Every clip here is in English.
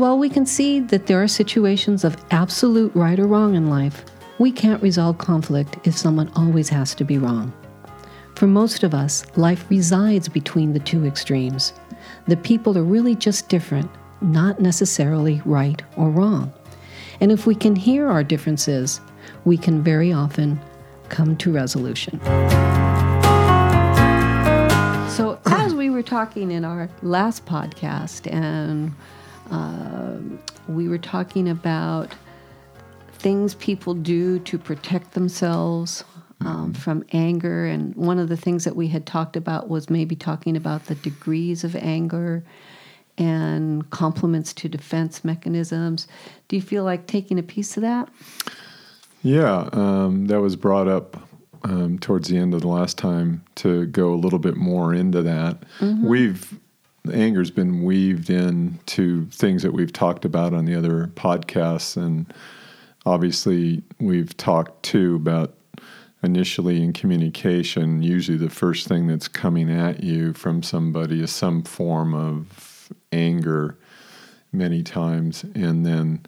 while we concede that there are situations of absolute right or wrong in life, we can't resolve conflict if someone always has to be wrong. For most of us, life resides between the two extremes. The people are really just different, not necessarily right or wrong. And if we can hear our differences, we can very often come to resolution. So, as we were talking in our last podcast, and uh, we were talking about things people do to protect themselves um, from anger. And one of the things that we had talked about was maybe talking about the degrees of anger and complements to defense mechanisms. Do you feel like taking a piece of that? Yeah, um, that was brought up um, towards the end of the last time to go a little bit more into that. Mm-hmm. We've anger's been weaved into things that we've talked about on the other podcasts, and obviously we've talked too about initially in communication. Usually, the first thing that's coming at you from somebody is some form of anger, many times, and then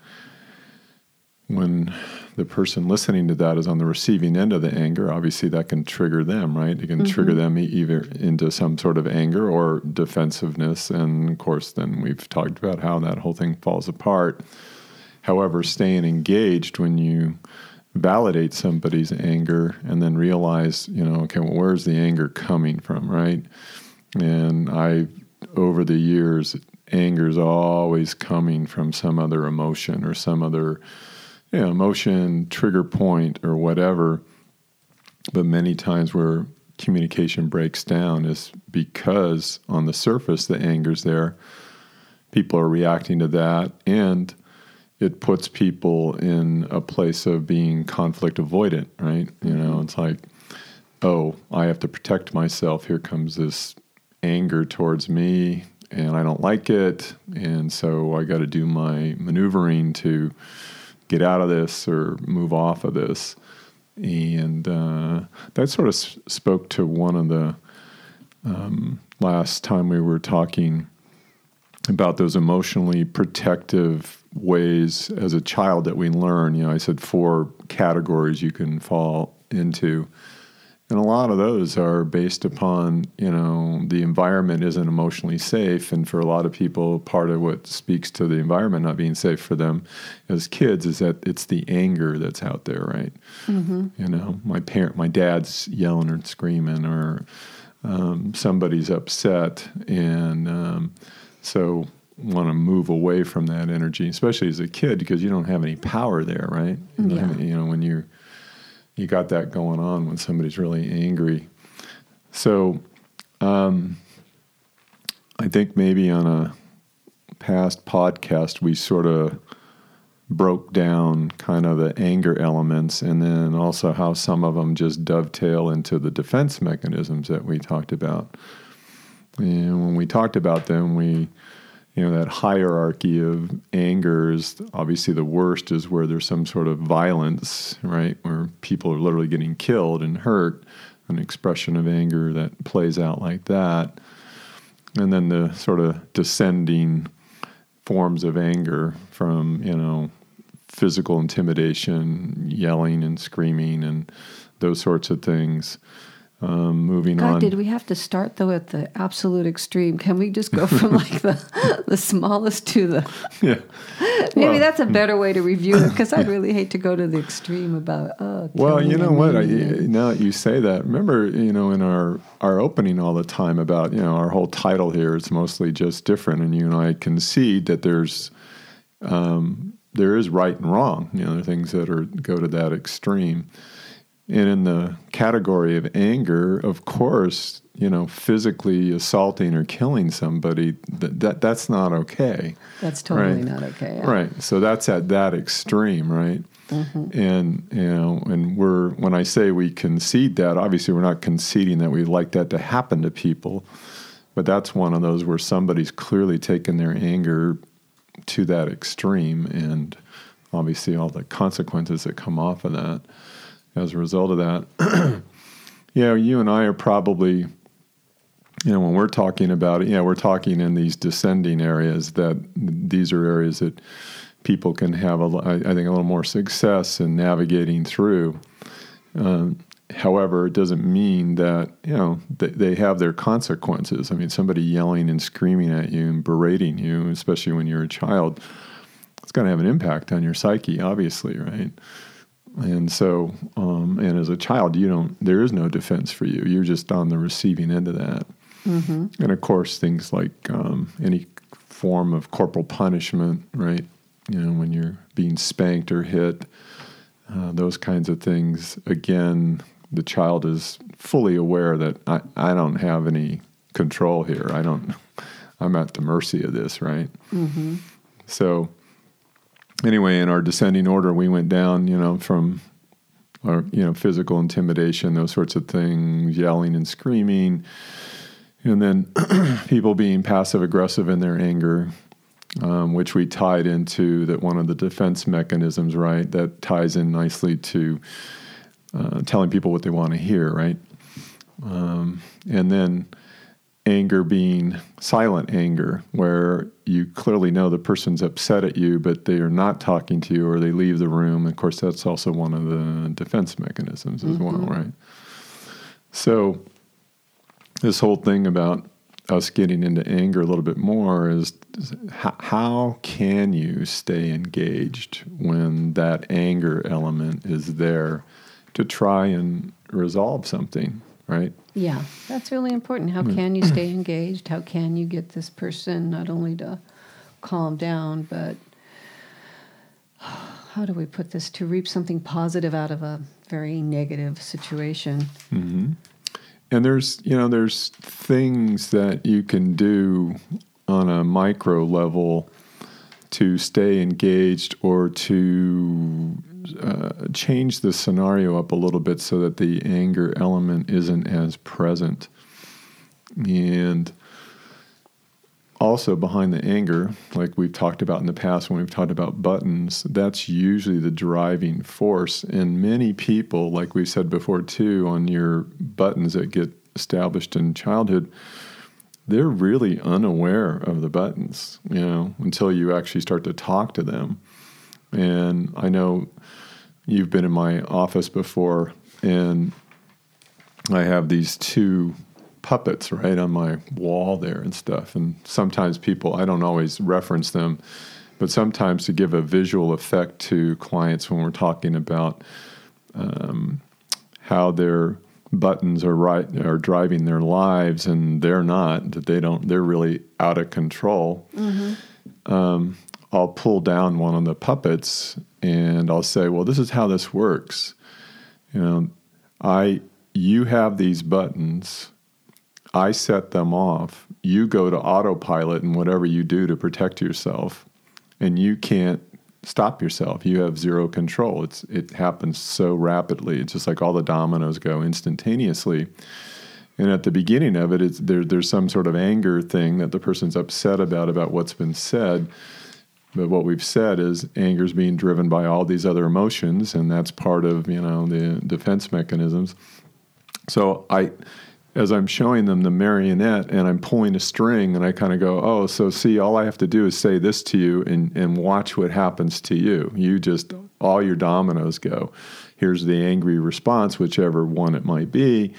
when the person listening to that is on the receiving end of the anger, obviously that can trigger them, right? It can mm-hmm. trigger them either into some sort of anger or defensiveness. And of course, then we've talked about how that whole thing falls apart. However, staying engaged when you validate somebody's anger and then realize, you know, okay, well, where's the anger coming from, right? And I, over the years, anger is always coming from some other emotion or some other you know, emotion, trigger point, or whatever. But many times where communication breaks down is because on the surface the anger's there. People are reacting to that, and it puts people in a place of being conflict avoidant, right? You know, it's like, oh, I have to protect myself. Here comes this anger towards me, and I don't like it. And so I got to do my maneuvering to get out of this or move off of this. And uh, that sort of s- spoke to one of the um, last time we were talking about those emotionally protective ways as a child that we learn. You know, I said four categories you can fall into. And a lot of those are based upon, you know, the environment isn't emotionally safe. And for a lot of people, part of what speaks to the environment not being safe for them as kids is that it's the anger that's out there, right? Mm-hmm. You know, my parent, my dad's yelling and screaming, or um, somebody's upset. And um, so want to move away from that energy, especially as a kid, because you don't have any power there, right? You, yeah. you know, when you're you got that going on when somebody's really angry. So, um, I think maybe on a past podcast we sort of broke down kind of the anger elements and then also how some of them just dovetail into the defense mechanisms that we talked about. And when we talked about them, we you know that hierarchy of angers obviously the worst is where there's some sort of violence right? Where people are literally getting killed and hurt an expression of anger that plays out like that. And then the sort of descending forms of anger from you know physical intimidation yelling and screaming and those sorts of things um, moving God, on. Did we have to start though at the absolute extreme? Can we just go from like the the smallest to the? Yeah. Maybe well, that's a better way to review it because I'd really hate to go to the extreme about. Oh, well, you know what? I, now that you say that, remember, you know, in our our opening all the time about you know our whole title here. It's mostly just different, and you and I concede that there's. Um, there is right and wrong. You know, there are things that are go to that extreme. And in the category of anger, of course, you know, physically assaulting or killing somebody, that, that that's not okay. That's totally right? not okay. Yeah. Right. So that's at that extreme, right? Mm-hmm. And you know, and we're when I say we concede that, obviously we're not conceding that we like that to happen to people, but that's one of those where somebody's clearly taken their anger to that extreme, and obviously all the consequences that come off of that as a result of that. yeah, you and I are probably you know, when we're talking about it, yeah, we're talking in these descending areas that these are areas that people can have, a, I think, a little more success in navigating through. Um, however, it doesn't mean that, you know, they, they have their consequences. I mean, somebody yelling and screaming at you and berating you, especially when you're a child, it's going to have an impact on your psyche, obviously, right? And so, um, and as a child, you don't, there is no defense for you. You're just on the receiving end of that. Mm-hmm. And of course, things like um, any form of corporal punishment, right? You know, when you're being spanked or hit, uh, those kinds of things. Again, the child is fully aware that I, I don't have any control here. I don't, I'm at the mercy of this, right? Mm-hmm. So, anyway, in our descending order, we went down, you know, from our, you know, physical intimidation, those sorts of things, yelling and screaming, and then people being passive aggressive in their anger, um, which we tied into that one of the defense mechanisms, right? That ties in nicely to uh, telling people what they want to hear, right? Um, and then anger being silent anger, where you clearly know the person's upset at you, but they are not talking to you or they leave the room. Of course, that's also one of the defense mechanisms as mm-hmm. well, right? So, this whole thing about us getting into anger a little bit more is, is how, how can you stay engaged when that anger element is there to try and resolve something, right? Yeah, that's really important. How can you stay engaged? How can you get this person not only to calm down, but how do we put this to reap something positive out of a very negative situation? Mm-hmm. And there's, you know, there's things that you can do on a micro level to stay engaged or to uh, change the scenario up a little bit so that the anger element isn't as present. And also behind the anger, like we've talked about in the past when we've talked about buttons, that's usually the driving force. And many people, like we said before too, on your buttons that get established in childhood, they're really unaware of the buttons, you know, until you actually start to talk to them. And I know you've been in my office before, and I have these two puppets right on my wall there and stuff. And sometimes people, I don't always reference them, but sometimes to give a visual effect to clients when we're talking about um, how their buttons are right are driving their lives and they're not that they don't they're really out of control mm-hmm. um, i'll pull down one of the puppets and I'll say, well, this is how this works. You know, I you have these buttons. I set them off. You go to autopilot and whatever you do to protect yourself, and you can't stop yourself. You have zero control. It's it happens so rapidly. It's just like all the dominoes go instantaneously. And at the beginning of it, there, there's some sort of anger thing that the person's upset about about what's been said but what we've said is anger is being driven by all these other emotions, and that's part of you know the defense mechanisms. So I, as I'm showing them the marionette and I'm pulling a string, and I kind of go, oh, so see, all I have to do is say this to you, and and watch what happens to you. You just all your dominoes go. Here's the angry response, whichever one it might be,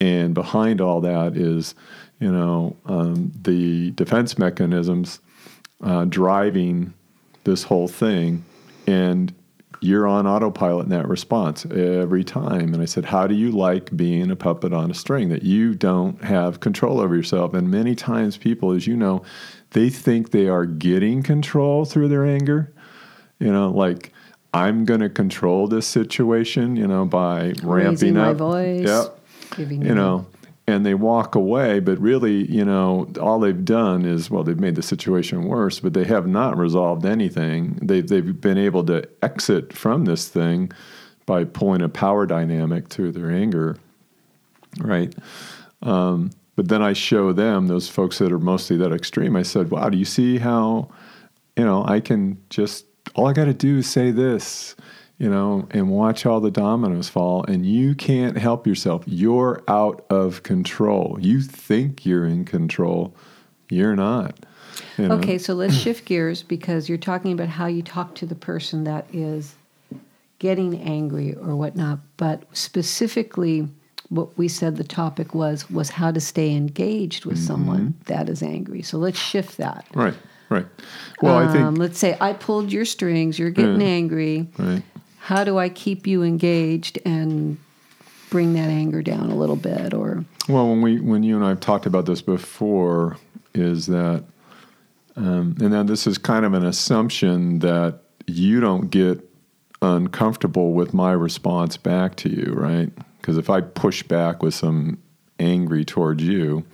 and behind all that is, you know, um, the defense mechanisms uh, driving this whole thing, and you're on autopilot in that response every time. And I said, How do you like being a puppet on a string that you don't have control over yourself? And many times, people, as you know, they think they are getting control through their anger. You know, like, I'm going to control this situation, you know, by Raising ramping my voice. Yep. you know, and they walk away, but really, you know, all they've done is, well, they've made the situation worse, but they have not resolved anything. They've, they've been able to exit from this thing by pulling a power dynamic through their anger, right? Um, but then I show them, those folks that are mostly that extreme, I said, wow, do you see how, you know, I can just, all I got to do is say this you know, and watch all the dominoes fall, and you can't help yourself. You're out of control. You think you're in control, you're not. you know? Okay, so let's shift gears because you're talking about how you talk to the person that is getting angry or whatnot. But specifically, what we said the topic was was how to stay engaged with someone that is angry. So let's shift that. Right, right. Well, I Um, think, let's say I pulled your strings. You're getting Yeah. angry. right. How do I keep you engaged and bring that anger down a little bit? Or Well, when we when you and I have talked about this before, is that, um, and then this is kind of an assumption that you don't get uncomfortable with my response back to you, right? Because if I push back with some angry towards you,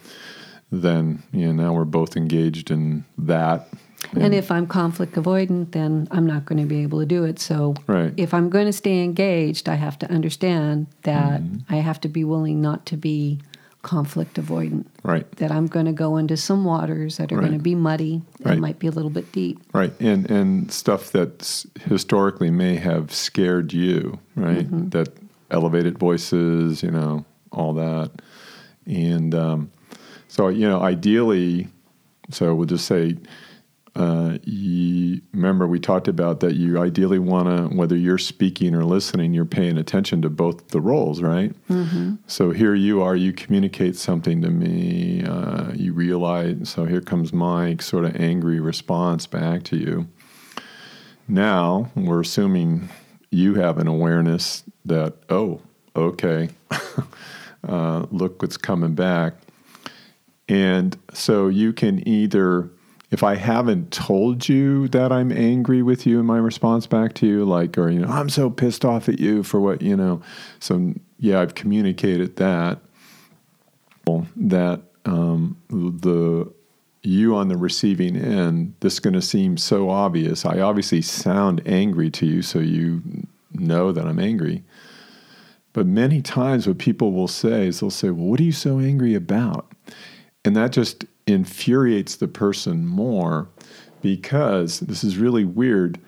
then you know now we're both engaged in that. And if I'm conflict avoidant, then I'm not going to be able to do it. So Right. if I'm going to stay engaged, I have to understand that Mm-hmm. I have to be willing not to be conflict avoidant. Right. That I'm going to go into some waters that are going to be muddy and Right. might be a little bit deep. Right, and and stuff that historically may have scared you, right? That elevated voices, you know, all that, and um, so you know, ideally, so we'll just say, uh, you remember we talked about that you ideally want to, whether you're speaking or listening, you're paying attention to both the roles, right? So here you are, you communicate something to me, uh, you realize, so here comes my sort of angry response back to you. Now we're assuming you have an awareness that, oh, okay, uh, look what's coming back. And so you can either, if I haven't told you that I'm angry with you in my response back to you, like, or, you know, I'm so pissed off at you for what, you know, so yeah, I've communicated that, that um, the, you on the receiving end, this is going to seem so obvious. I obviously sound angry to you, so you know that I'm angry. But many times, what people will say is they'll say, Well, what are you so angry about? And that just infuriates the person more because this is really weird.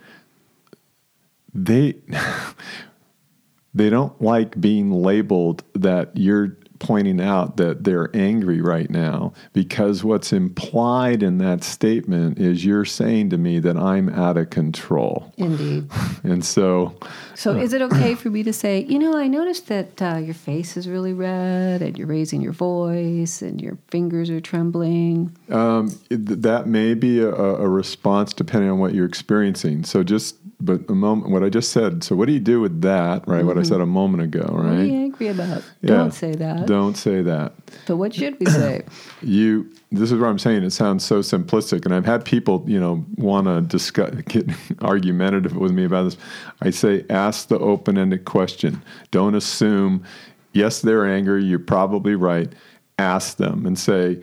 They they don't like being labeled that you're pointing out that they're angry right now because what's implied in that statement is you're saying to me that I'm out of control. Indeed. And so So, is it okay for me to say, you know, I noticed that uh, your face is really red and you're raising your voice and your fingers are trembling? Um, that may be a, a response depending on what you're experiencing. So just, but a moment, what I just said. So what do you do with that? Right, what I said a moment ago. right? What are you angry about? Yeah. Don't say that. Don't say that. But what should we say? You. This is what I'm saying. It sounds so simplistic, and I've had people, you know, want to discuss, get argumentative with me about this. I say, ask the open-ended question. Don't assume. Yes, they're angry. You're probably right. Ask them and say,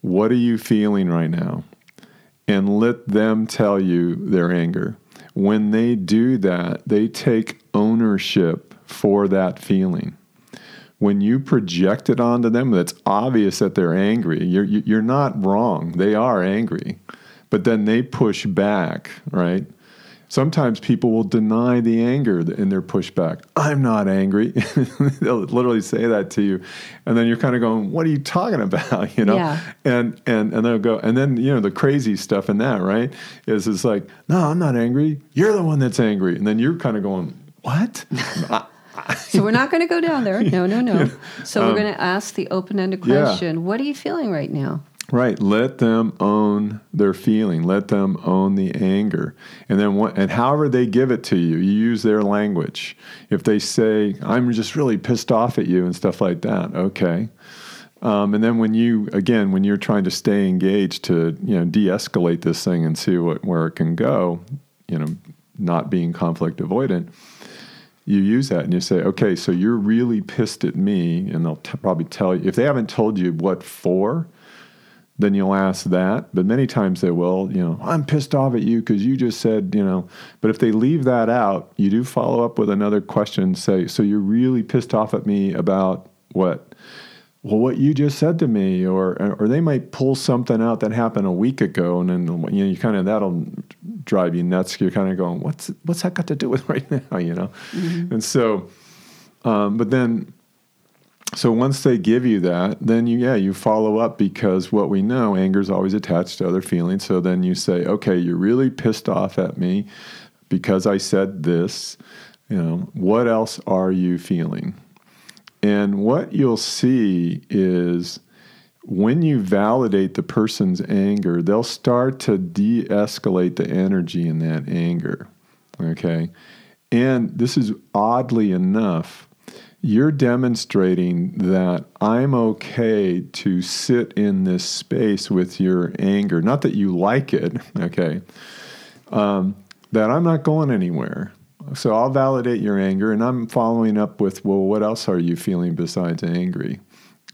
"What are you feeling right now?" and let them tell you their anger. When they do that, they take ownership for that feeling. When you project it onto them, that's obvious that they're angry. You're, you're not wrong. They are angry. But then they push back, right? Sometimes people will deny the anger in their pushback. I'm not angry. They'll literally say that to you. And then you're kind of going, what are you talking about? You know? Yeah. And and and they'll go, and then you know the crazy stuff in that, right? Is it's like, no, I'm not angry. You're the one that's angry. And then you're kind of going, what? So, we're not going to go down there. No, no, no. So, we're going to ask the open ended Um, yeah. question What are you feeling right now? Right. Let them own their feeling. Let them own the anger. And then what, and however they give it to you, you use their language. If they say, I'm just really pissed off at you and stuff like that, okay. Um, and then when you, again, when you're trying to stay engaged to, you know, de-escalate this thing and see what, where it can go, you know, not being conflict avoidant, you use that and you say, okay, so you're really pissed at me. And they'll t- probably tell you, if they haven't told you what for, then you'll ask that. But many times they will, you know, I'm pissed off at you because you just said, you know. But if they leave that out, you do follow up with another question. Say, so you're really pissed off at me about what? Well, what you just said to me, or or they might pull something out that happened a week ago, and then you know you kind of that'll drive you nuts. You're kind of going, what's what's that got to do with right now, you know? Mm-hmm. And so, um, but then, so once they give you that, then you yeah you follow up because what we know, anger is always attached to other feelings. So then you say, okay, you're really pissed off at me because I said this. You know, what else are you feeling? And what you'll see is when you validate the person's anger, they'll start to de escalate the energy in that anger. Okay. And this is oddly enough, you're demonstrating that I'm okay to sit in this space with your anger. Not that you like it, okay, um, that I'm not going anywhere. So I'll validate your anger and I'm following up with, well, what else are you feeling besides angry?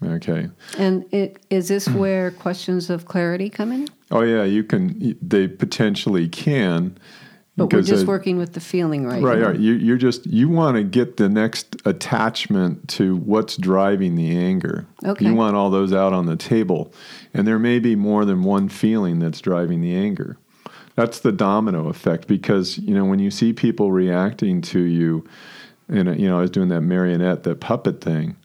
Okay. And it, is this where questions of clarity come in? Oh, yeah, you can, they potentially can. But we're just working with the feeling right Right, now. right. You, you're just, you want to get the next attachment to what's driving the anger. Okay. You want all those out on the table. And there may be more than one feeling that's driving the anger that's the domino effect because you know when you see people reacting to you and you know I was doing that marionette that puppet thing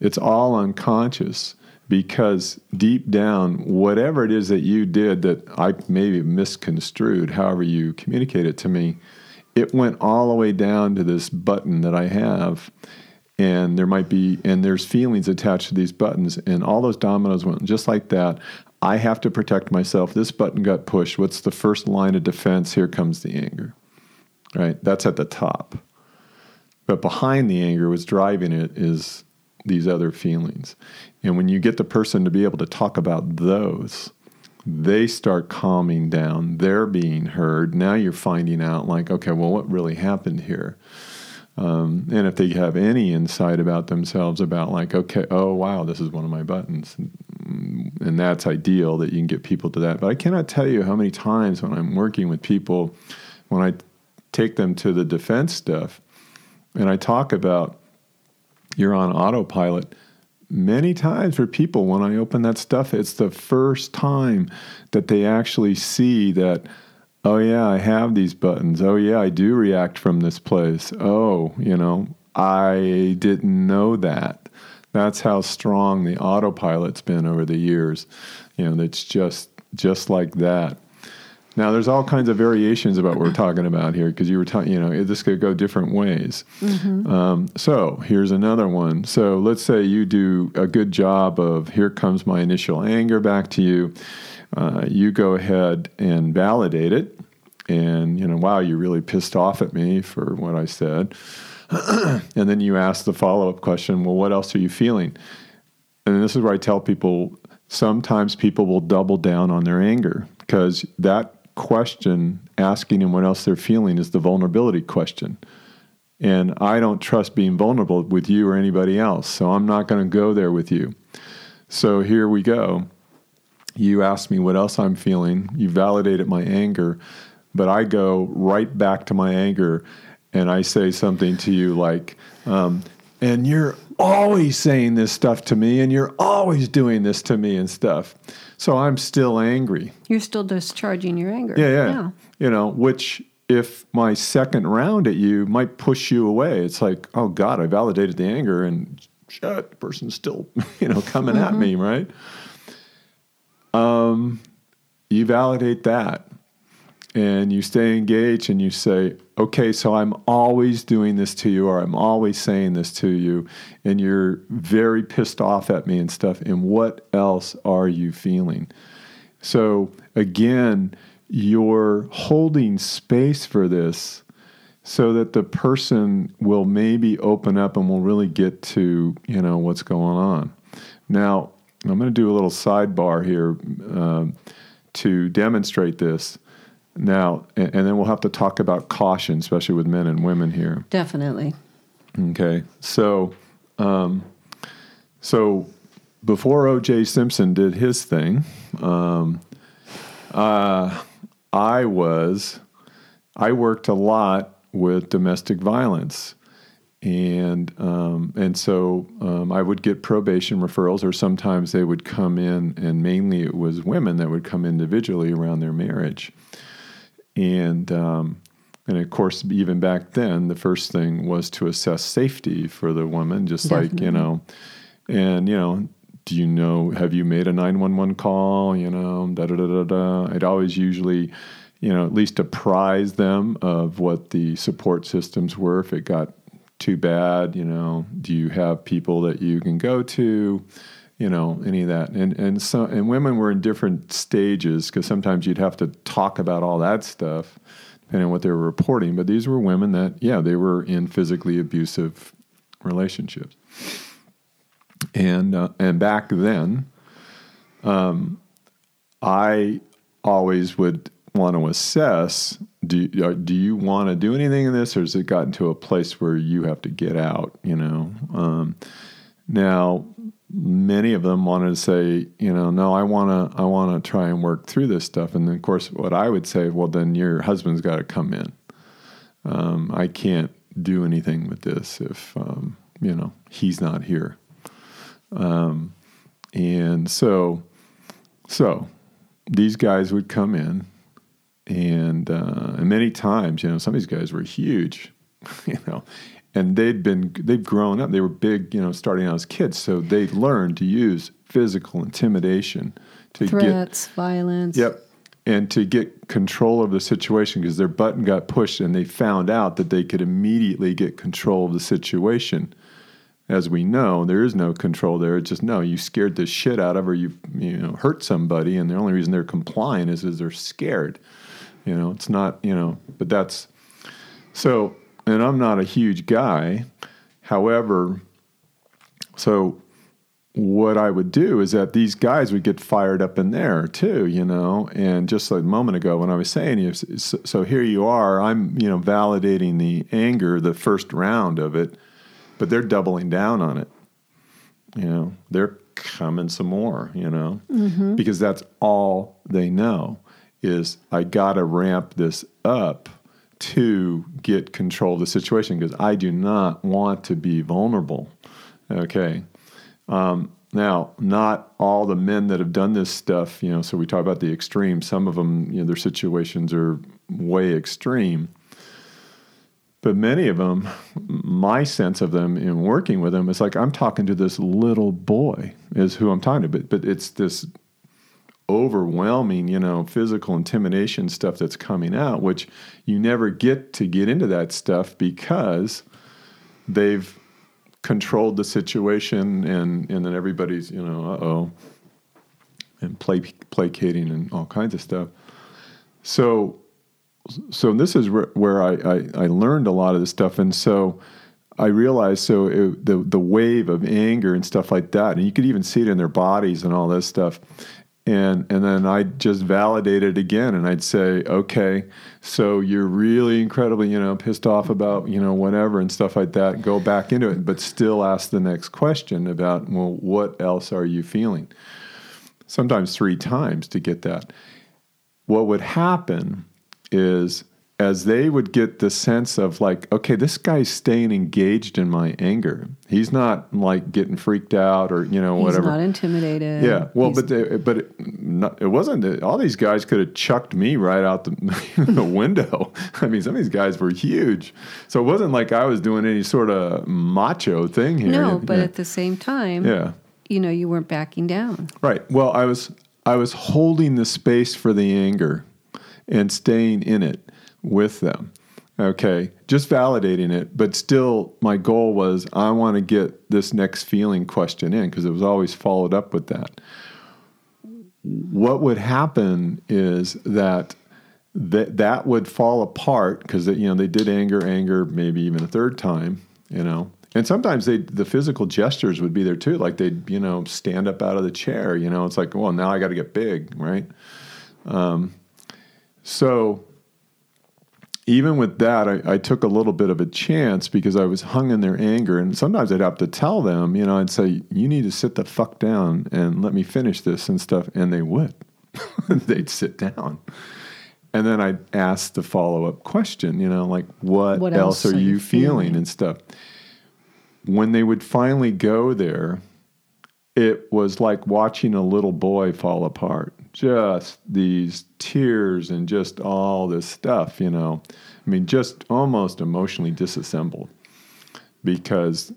it's all unconscious because deep down whatever it is that you did that I maybe misconstrued however you communicate it to me it went all the way down to this button that I have. And there might be and there's feelings attached to these buttons. And all those dominoes went just like that I have to protect myself. This button got pushed. What's the first line of defense? Here comes the anger. Right? That's at the top. But behind the anger, what's driving it is these other feelings. And when you get the person to be able to talk about those, they start calming down. They're being heard. Now you're finding out, like, okay, well, what really happened here? Um, and if they have any insight about themselves, about like, okay, oh wow, this is one of my buttons, and that's ideal that you can get people to that. But I cannot tell you how many times when I'm working with people, when I take them to the defense stuff, and I talk about you're on autopilot. Many times for people, when I open that stuff, it's the first time that they actually see that oh yeah, I have these buttons. Oh yeah, I do react from this place. Oh, you know, I didn't know that. That's how strong the autopilot's been over the years. You know, it's just just like that. Now, there's all kinds of variations about what we're talking about here because you were talking, you know, this could go different ways. Mm-hmm. Um, so here's another one. So let's say you do a good job of here comes my initial anger back to you. Uh, you go ahead and validate it. And you know wow you're really pissed off at me for what i said. And then you ask the follow-up question well what else are you feeling? And this is where i tell people sometimes people will double down on their anger because that question asking them what else they're feeling is the vulnerability question. And i don't trust being vulnerable with you or anybody else so i'm not going to go there with you. So here we go you ask me what else i'm feeling you validated my anger but I go right back to my anger and I say something to you like, um, and you're always saying this stuff to me and you're always doing this to me and stuff. So I'm still angry. You're still discharging your anger. Yeah, yeah. yeah. You know, which if my second round at you might push you away. It's like, oh God, I validated the anger and shit, the person's still, you know, coming mm-hmm. at me, right? Um, you validate that and you stay engaged and you say, okay, so I'm always doing this to you, or I'm always saying this to you, and you're very pissed off at me and stuff. And what else are you feeling? So, again, you're holding space for this so that the person will maybe open up and will really get to, you know, what's going on. Now, I'm going to do a little sidebar here uh, to demonstrate this. Now, and, and then we'll have to talk about caution, especially with men and women here. Definitely. Okay, so, um, so before O.J. Simpson did his thing, um, uh, I was, I worked a lot with domestic violence, and um, and so um, I would get probation referrals, or sometimes they would come in, and mainly it was women that would come individually around their marriage, and um, and of course, even back then, the first thing was to assess safety for the woman, just Definitely. like you know, and you know. Do you know? Have you made a nine one one call? You know, da da da da da. I'd always usually, you know, at least apprise them of what the support systems were if it got too bad. You know, do you have people that you can go to? You know, any of that, and and so and women were in different stages because sometimes you'd have to talk about all that stuff depending on what they were reporting. But these were women that, yeah, they were in physically abusive relationships. And uh, and back then, um, I always would want to assess: do uh, do you want to do anything in this, or has it gotten to a place where you have to get out? You know. Um, now, many of them wanted to say, you know, no, I want to, I want to try and work through this stuff. And then, of course, what I would say, well, then your husband's got to come in. Um, I can't do anything with this if, um, you know, he's not here. Um, and so, so these guys would come in, and, uh, and many times, you know, some of these guys were huge, you know, and they'd been they've grown up. They were big, you know, starting out as kids, so they learned to use physical intimidation to Threats, get violence. yep, and to get control of the situation because their button got pushed and they found out that they could immediately get control of the situation. As we know, there is no control there. It's just no, you scared the shit out of her. You you know hurt somebody, and the only reason they're complying is is they're scared. You know, it's not you know, but that's so and I'm not a huge guy. However, so what I would do is that these guys would get fired up in there too, you know. And just like a moment ago when I was saying, you, so, so here you are, I'm you know validating the anger, the first round of it, but they're doubling down on it. You know, they're coming some more, you know, mm-hmm. because that's all they know is I got to ramp this up to get control of the situation because I do not want to be vulnerable. Okay. Um, now, not all the men that have done this stuff, you know, so we talk about the extreme. Some of them, you know, their situations are way extreme. But many of them, my sense of them in working with them is like I'm talking to this little boy, is who I'm talking to. But, but it's this overwhelming, you know, physical intimidation stuff that's coming out, which you never get to get into that stuff because they've controlled the situation and, and then everybody's, you know, uh oh, and play, placating and all kinds of stuff. So, so this is where, where I, I, I learned a lot of this stuff. And so I realized so it, the, the wave of anger and stuff like that, and you could even see it in their bodies and all this stuff and and then I'd just validate it again, and I'd say, okay, so you're really incredibly, you know, pissed off about you know whatever and stuff like that. Go back into it, but still ask the next question about, well, what else are you feeling? Sometimes three times to get that. What would happen is as they would get the sense of like, okay, this guy's staying engaged in my anger. He's not like getting freaked out or you know whatever. He's whatever. not intimidated. Yeah, well, He's- but they, but it, not, it wasn't. All these guys could have chucked me right out the, the window. I mean, some of these guys were huge, so it wasn't like I was doing any sort of macho thing here. no, but yeah. at the same time, yeah, you know, you weren't backing down. right. Well, I was I was holding the space for the anger and staying in it with them. Okay, just validating it, but still, my goal was I want to get this next feeling question in because it was always followed up with that. What would happen is that that that would fall apart because you know they did anger, anger, maybe even a third time, you know, and sometimes they the physical gestures would be there too, like they'd you know stand up out of the chair, you know, it's like well now I got to get big, right? Um, so even with that, I, I took a little bit of a chance because I was hung in their anger. And sometimes I'd have to tell them, you know, I'd say, you need to sit the fuck down and let me finish this and stuff. And they would. They'd sit down. And then I'd ask the follow up question, you know, like, what, What else, else are you feeling feeling? and stuff? when they would finally go there, it was like watching a little boy fall apart. Just these tears and just all this stuff, you know. I mean, just almost emotionally disassembled because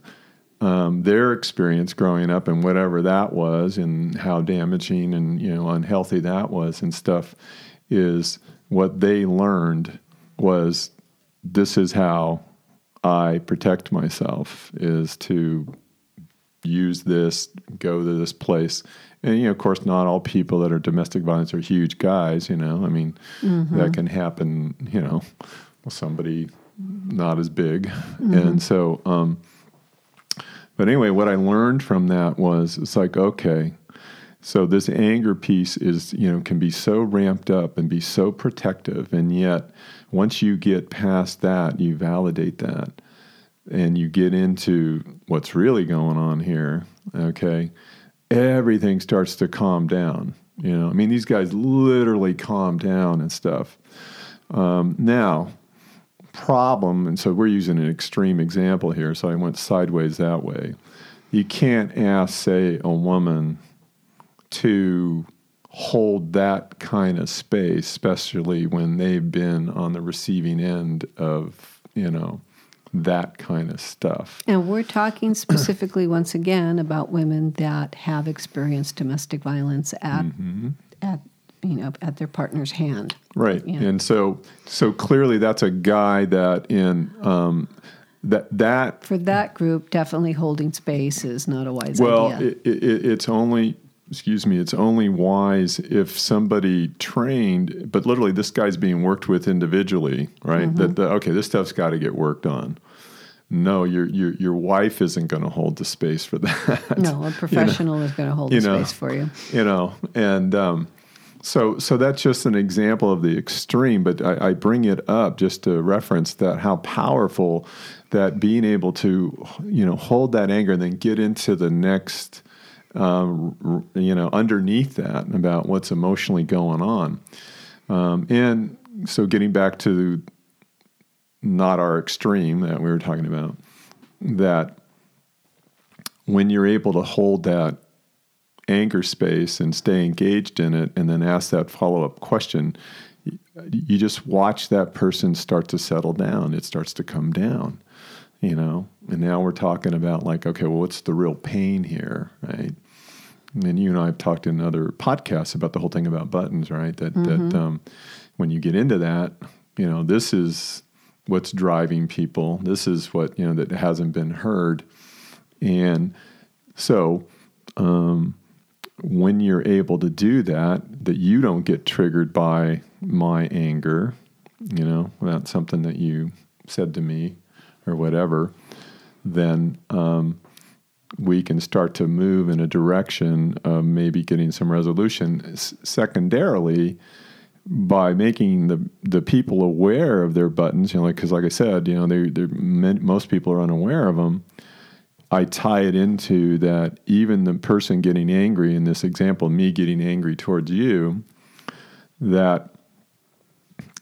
um, their experience growing up and whatever that was and how damaging and you know unhealthy that was and stuff is what they learned was this is how I protect myself is to use this, go to this place. And you know, of course, not all people that are domestic violence are huge guys. You know, I mean, mm-hmm. that can happen. You know, with somebody not as big, mm-hmm. and so. Um, but anyway, what I learned from that was it's like okay, so this anger piece is you know can be so ramped up and be so protective, and yet once you get past that, you validate that and you get into what's really going on here, okay, everything starts to calm down. You know, I mean, these guys literally calm down and stuff. Um, now, problem, and so we're using an extreme example here, so I went sideways that way. You can't ask, say, a woman to hold that kind of space, especially when they've been on the receiving end of, you know, that kind of stuff. And we're talking specifically, once again, about women that have experienced domestic violence at mm-hmm. at you know at their partner's hand. Right, you know. and so so clearly that's a guy that in. Um, that that for that group definitely holding space is not a wise well, idea. Well, it, it, it's only excuse me, it's only wise if somebody trained, but literally this guy's being worked with individually, right? Mm-hmm. That the, okay, this stuff's got to get worked on. No, your your your wife isn't going to hold the space for that. No, a professional you know, is going to hold the know, space for you. You know, and um, so so that's just an example of the extreme. But I, I bring it up just to reference that how powerful that being able to you know hold that anger and then get into the next um, you know, underneath that about what's emotionally going on. Um, and so, getting back to not our extreme that we were talking about, that when you're able to hold that anger space and stay engaged in it, and then ask that follow up question, you just watch that person start to settle down. It starts to come down you know? And now we're talking about like okay well what's the real pain here right? And you and I have talked in other podcasts about the whole thing about buttons right? That mm-hmm. that um, when you get into that you know this is what's driving people. This is what you know that hasn't been heard. And so um, when you're able to do that that you don't get triggered by my anger you know that's something that you said to me or whatever, then um, we can start to move in a direction of maybe getting some resolution. S- secondarily, by making the the people aware of their buttons, you know, because like, like I said, you know, they they most people are unaware of them. I tie it into that even the person getting angry in this example, me getting angry towards you, that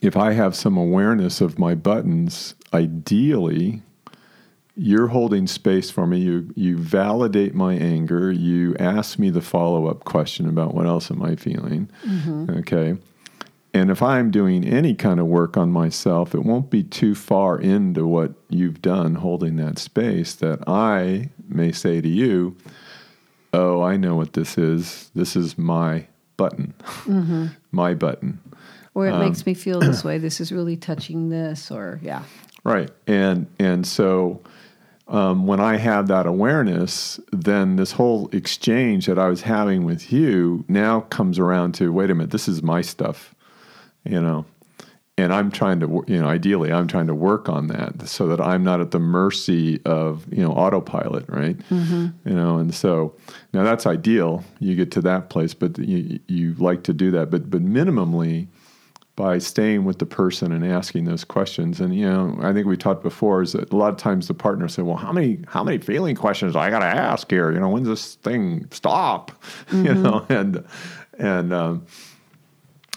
if I have some awareness of my buttons, ideally, you're holding space for me. You you validate my anger. You ask me the follow up question about what else am I feeling. Mm-hmm. Okay. And if I'm doing any kind of work on myself, it won't be too far into what you've done holding that space that I may say to you, Oh, I know what this is. This is my button, mm-hmm. my button. Or it um, makes me feel this way. This is really touching this, or yeah. Right. And and so um, when I have that awareness, then this whole exchange that I was having with you now comes around to wait a minute, this is my stuff, you know, and I'm trying to, you know, ideally, I'm trying to work on that so that I'm not at the mercy of, you know, autopilot, right? Mm-hmm. You know, and so now that's ideal. You get to that place, but you you like to do that, but but minimally by staying with the person and asking those questions. And you know, I think we talked before is that a lot of times the partner say, "Well, how many how many feeling questions do I got to ask here? You know, when's this thing stop? Mm-hmm. You know, and and um,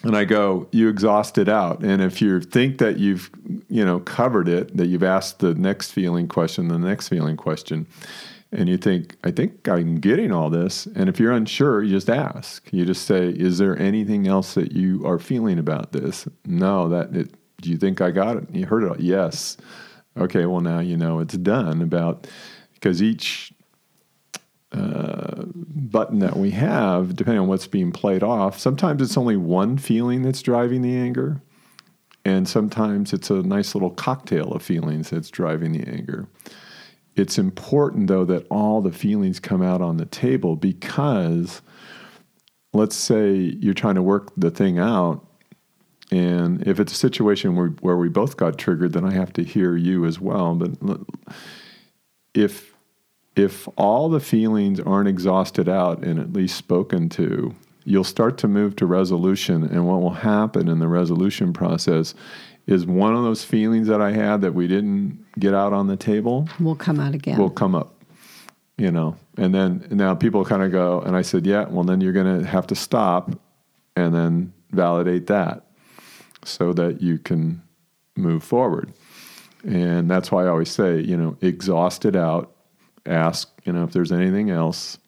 and I go, you exhaust it out. And if you think that you've, you know, covered it, that you've asked the next feeling question, the next feeling question, and you think, I think I'm getting all this. And if you're unsure, you just ask. You just say, is there anything else that you are feeling about this? No, that it, do you think I got it? You heard it all. Yes. Okay, well, now you know it's done about because each uh, button that we have, depending on what's being played off, sometimes it's only one feeling that's driving the anger, and sometimes it's a nice little cocktail of feelings that's driving the anger. It's important, though, that all the feelings come out on the table because let's say you're trying to work the thing out. And if it's a situation where, where we both got triggered, then I have to hear you as well. But if if all the feelings aren't exhausted out and at least spoken to, you'll start to move to resolution. And what will happen in the resolution process is one of those feelings that I had that we didn't get out on the table will come out again. Will come up, you know. And then now people kind of go, and I said, yeah, well, then you're going to have to stop and then validate that so that you can move forward. And that's why I always say, you know, exhaust it out ask, you know, if there's anything else.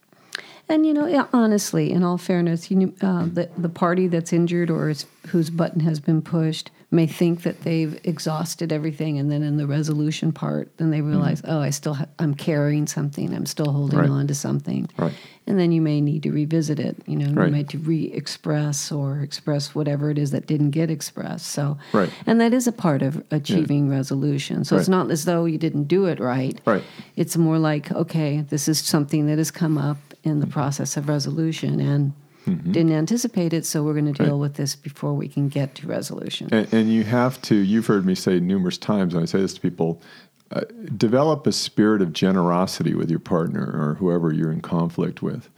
And you know, honestly, in all fairness, you uh, the the party that's injured or is, whose button has been pushed may think that they've exhausted everything, and then in the resolution part, then they mm-hmm. realize, mm-hmm. oh, I still ha- I'm carrying something, I'm still holding right. on to something, right. and then you may need to revisit it. You know, right. you might to re-express or express whatever it is that didn't get expressed. So, right. and that is a part of achieving yeah. resolution. So it's not as though you didn't do it right. Right. It's more like, okay, this is something that has come up in the process of resolution, and Mm-hmm. Didn't anticipate it, so we're going to deal right. with this before we can get to resolution. And, and, you have to, you've heard me say numerous times, and I say this to people uh, develop a spirit of generosity with your partner or whoever you're in conflict with.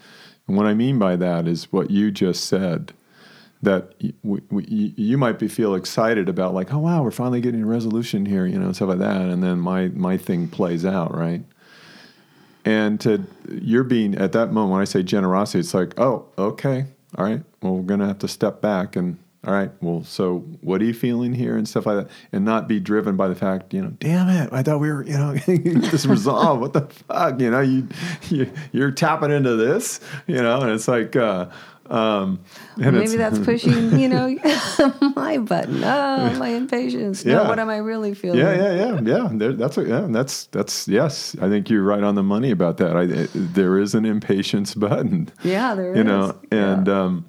And what I mean by that is what you just said that we, we, you might be feel excited about like oh wow we're finally getting a resolution here you know and stuff like that and then my my thing plays out right and to you're being at that moment when I say generosity, it's like, oh, okay, all right, well, we're gonna have to step back and all right, well, so what are you feeling here and stuff like that, and not be driven by the fact, you know, damn it, I thought we were, you know, this resolve. what the fuck, you know, you, you you're tapping into this, you know, and it's like. Uh, um, maybe that's pushing, you know, my button. Oh, my impatience. No, yeah. what am I really feeling? Yeah, yeah, yeah, yeah. There, that's a, yeah, that's that's yes. I think you're right on the money about that. I, it, there is an impatience button. Yeah, there you is. know, and yeah. um,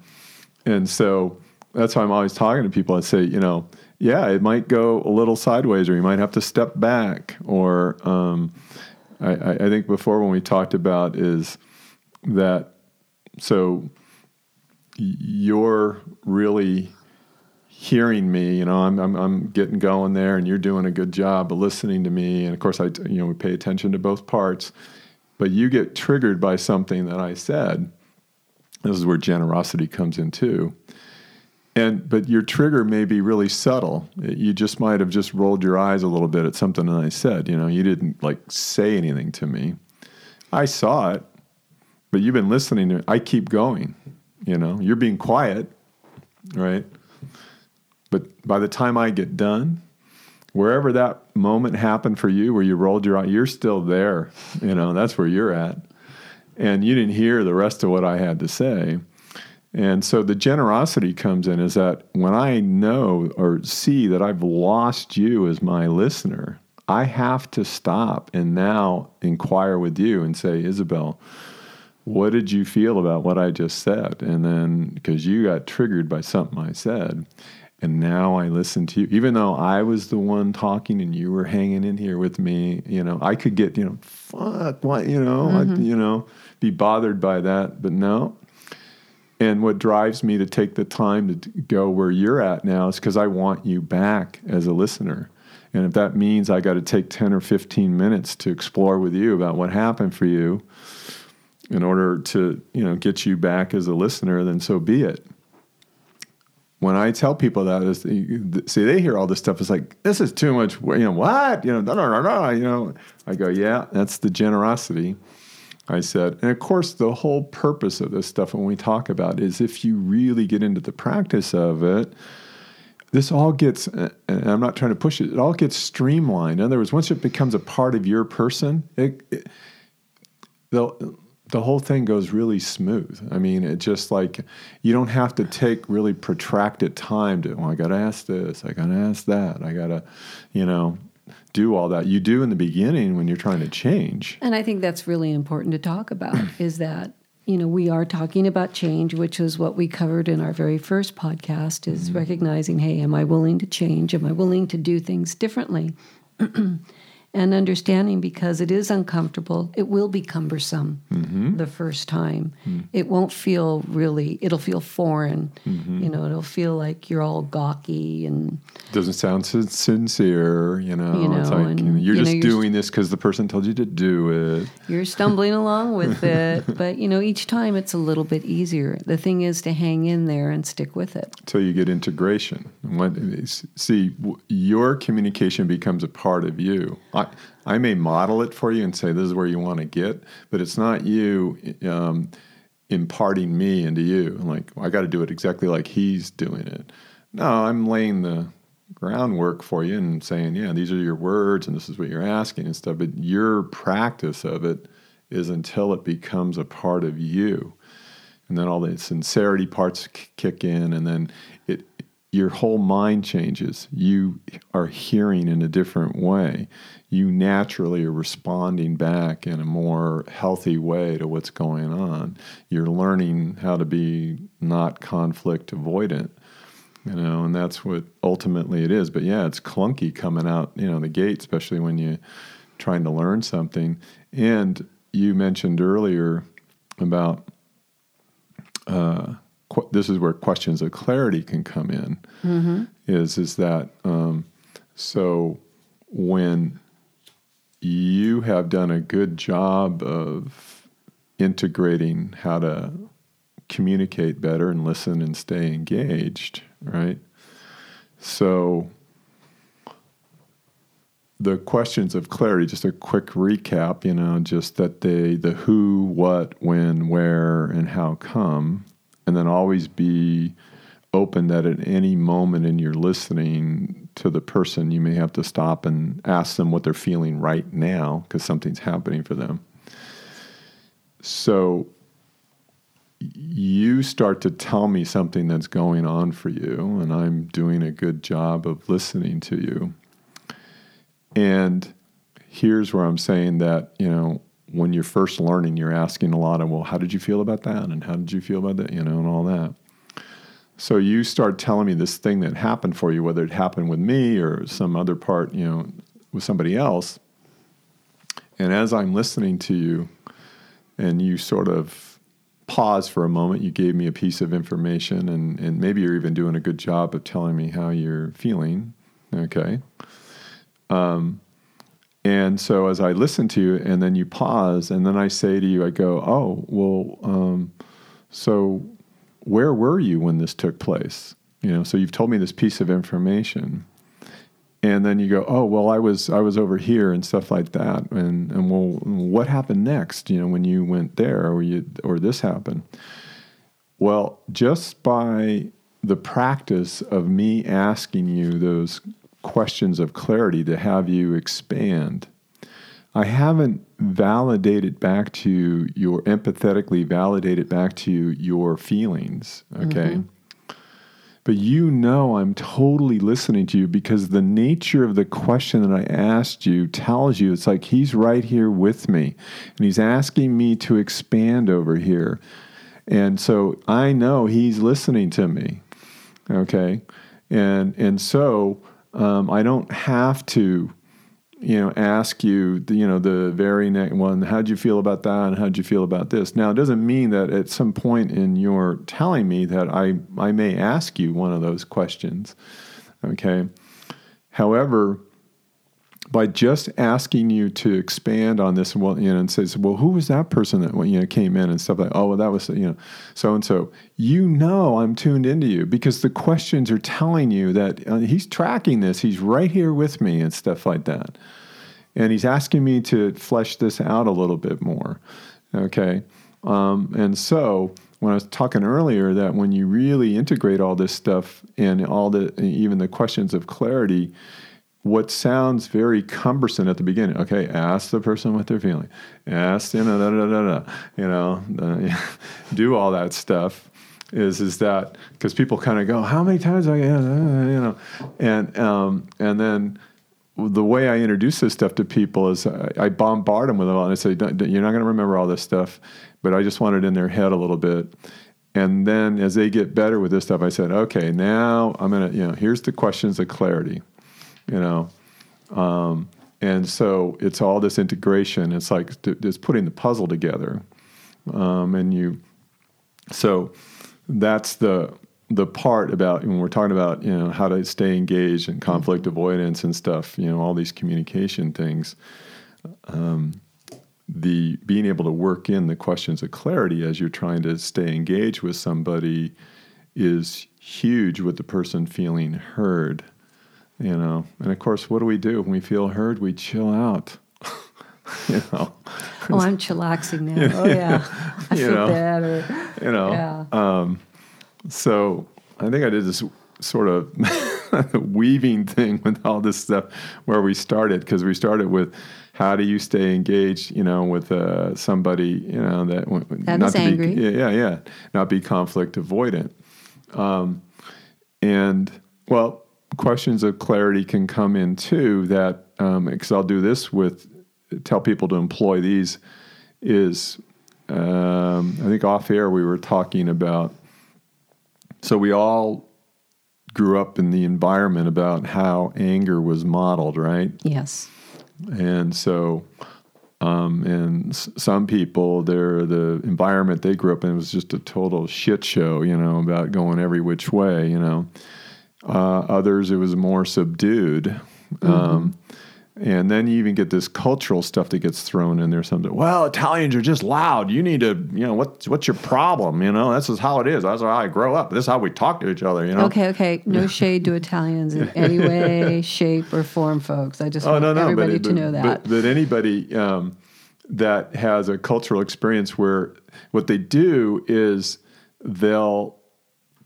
and so that's why I'm always talking to people. I say, you know, yeah, it might go a little sideways, or you might have to step back, or um, I, I think before when we talked about is that so you're really hearing me. You know, I'm, I'm, I'm getting going there, and you're doing a good job of listening to me. And of course, I you know we pay attention to both parts. But you get triggered by something that I said. This is where generosity comes in too. And but your trigger may be really subtle. You just might have just rolled your eyes a little bit at something that I said. You know, you didn't like say anything to me. I saw it, but you've been listening to it. I keep going. You know, you're being quiet, right? But by the time I get done, wherever that moment happened for you where you rolled your eye, you're still there. You know, that's where you're at. And you didn't hear the rest of what I had to say. And so the generosity comes in is that when I know or see that I've lost you as my listener, I have to stop and now inquire with you and say, Isabel, what did you feel about what I just said? And then because you got triggered by something I said, and now I listen to you, even though I was the one talking and you were hanging in here with me, you know, I could get, you know, fuck, what, you know, mm-hmm. I, you know, be bothered by that, but no. And what drives me to take the time to go where you're at now is because I want you back as a listener. And if that means I got to take 10 or 15 minutes to explore with you about what happened for you, in order to you know get you back as a listener, then so be it. When I tell people that, is see they hear all this stuff. It's like this is too much. You know what? You know, no, no, no, no. You know, I go, yeah, that's the generosity. I said, and of course, the whole purpose of this stuff when we talk about is if you really get into the practice of it, this all gets, and I'm not trying to push it, it all gets streamlined. In other words, once it becomes a part of your person, it, it the, whole thing goes really smooth. I mean, it just like you don't have to take really protracted time to, well, I got to ask this, I got to ask that, I got to, you know, do all that. You do in the beginning when you're trying to change. And I think that's really important to talk about is that you know we are talking about change which is what we covered in our very first podcast is mm-hmm. recognizing hey am i willing to change am i willing to do things differently and understanding because it is uncomfortable, it will be cumbersome mm-hmm. the first time. Mm-hmm. It won't feel really, it'll feel foreign. Mm-hmm. You know, it'll feel like you're all gawky and. Doesn't sound sincere, you know. You know it's like, and, you're you just know, doing you're, this because the person told you to do it. You're stumbling along with it. But, you know, each time it's a little bit easier. The thing is to hang in there and stick with it. Until you get integration. see, your communication becomes a part of you. I, I may model it for you and say this is where you want to get, but it's not you um, imparting me into you. I'm Like I got to do it exactly like he's doing it. No, I'm laying the groundwork for you and saying, yeah, these are your words and this is what you're asking and stuff. But your practice of it is until it becomes a part of you. And then all the sincerity parts kick in, and then it your whole mind changes. You are hearing in a different way. You naturally are responding back in a more healthy way to what's going on. You're learning how to be not conflict avoidant, you know, and that's what ultimately it is. But yeah, it's clunky coming out, you know, the gate, especially when you're trying to learn something. And you mentioned earlier about uh, qu- this is where questions of clarity can come in. Mm-hmm. Is is that um, so when you have done a good job of integrating how to communicate better and listen and stay engaged, right? So the questions of clarity, just a quick recap, you know, just that they the who, what, when, where, and how come and then always be open that at any moment in your listening to the person, you may have to stop and ask them what they're feeling right now because something's happening for them. So you start to tell me something that's going on for you, and I'm doing a good job of listening to you. And here's where I'm saying that, you know, when you're first learning, you're asking a lot of, well, how did you feel about that? And how did you feel about that? You know, and all that. So you start telling me this thing that happened for you, whether it happened with me or some other part, you know, with somebody else. And as I'm listening to you, and you sort of pause for a moment, you gave me a piece of information, and, and maybe you're even doing a good job of telling me how you're feeling. Okay. Um, and so as I listen to you, and then you pause, and then I say to you, I go, "Oh, well, um, so where were you when this took place?" You know, so you've told me this piece of information, and then you go, "Oh, well, I was I was over here and stuff like that," and and well, what happened next? You know, when you went there, or you or this happened. Well, just by the practice of me asking you those questions of clarity to have you expand. I haven't validated back to your empathetically validated back to you your feelings, okay? Mm-hmm. But you know I'm totally listening to you because the nature of the question that I asked you tells you it's like he's right here with me and he's asking me to expand over here. And so I know he's listening to me. Okay? And and so um, I don't have to, you know, ask you, the, you know, the very next one, how'd you feel about that, and how'd you feel about this? Now, it doesn't mean that at some point in your telling me that I I may ask you one of those questions, okay. However, by just asking you to expand on this, well, you know, and says, well, who was that person that you know came in and stuff like, oh, well, that was you know, so and so. You know, I'm tuned into you because the questions are telling you that uh, he's tracking this. He's right here with me and stuff like that, and he's asking me to flesh this out a little bit more. Okay. Um, and so when I was talking earlier that when you really integrate all this stuff and all the even the questions of clarity, what sounds very cumbersome at the beginning. Okay, ask the person what they're feeling. Ask you know da da da da. You know, do all that stuff. Is is that because people kind of go, how many times I you know, and um, and then the way I introduce this stuff to people is I, I bombard them with it all, and I say, you're not going to remember all this stuff, but I just want it in their head a little bit. And then as they get better with this stuff, I said, okay, now I'm going to, you know, here's the questions of clarity, you know. Um, and so it's all this integration. It's like it's putting the puzzle together. Um, and you, so that's the the part about when we're talking about you know how to stay engaged and conflict avoidance and stuff you know all these communication things um, the being able to work in the questions of clarity as you're trying to stay engaged with somebody is huge with the person feeling heard you know? And of course what do we do? When we feel heard we chill out. You know? Oh i'm chillaxing now. Oh yeah. I feel know, better you know? Yeah. um, so I think I did this sort of weaving thing with all this stuff where we started because we started with how do you stay engaged, you know, with uh, somebody, you know, that, that not to angry. Be, yeah, yeah, not be conflict avoidant. Um, and well, questions of clarity can come in too. That because um, I'll do this with tell people to employ these is um, I think off air we were talking about so we all grew up in the environment about how anger was modeled, right? Yes. And so, um, and s- some people, their the environment they grew up in was just a total shit show, you know, about going every which way, you know. Uh, others, it was more subdued. Mm-hmm. Um, and then you even get this cultural stuff that gets thrown in there. Something, well, Italians are just loud. You need to, you know, what's what's your problem? You know, that's just how it is. That's how I grow up. This is how we talk to each other. You know. Okay, okay. No shade to Italians in any way, shape, or form, folks. I just oh, want no, no, everybody but, to know that. But, but anybody um, that has a cultural experience where what they do is they'll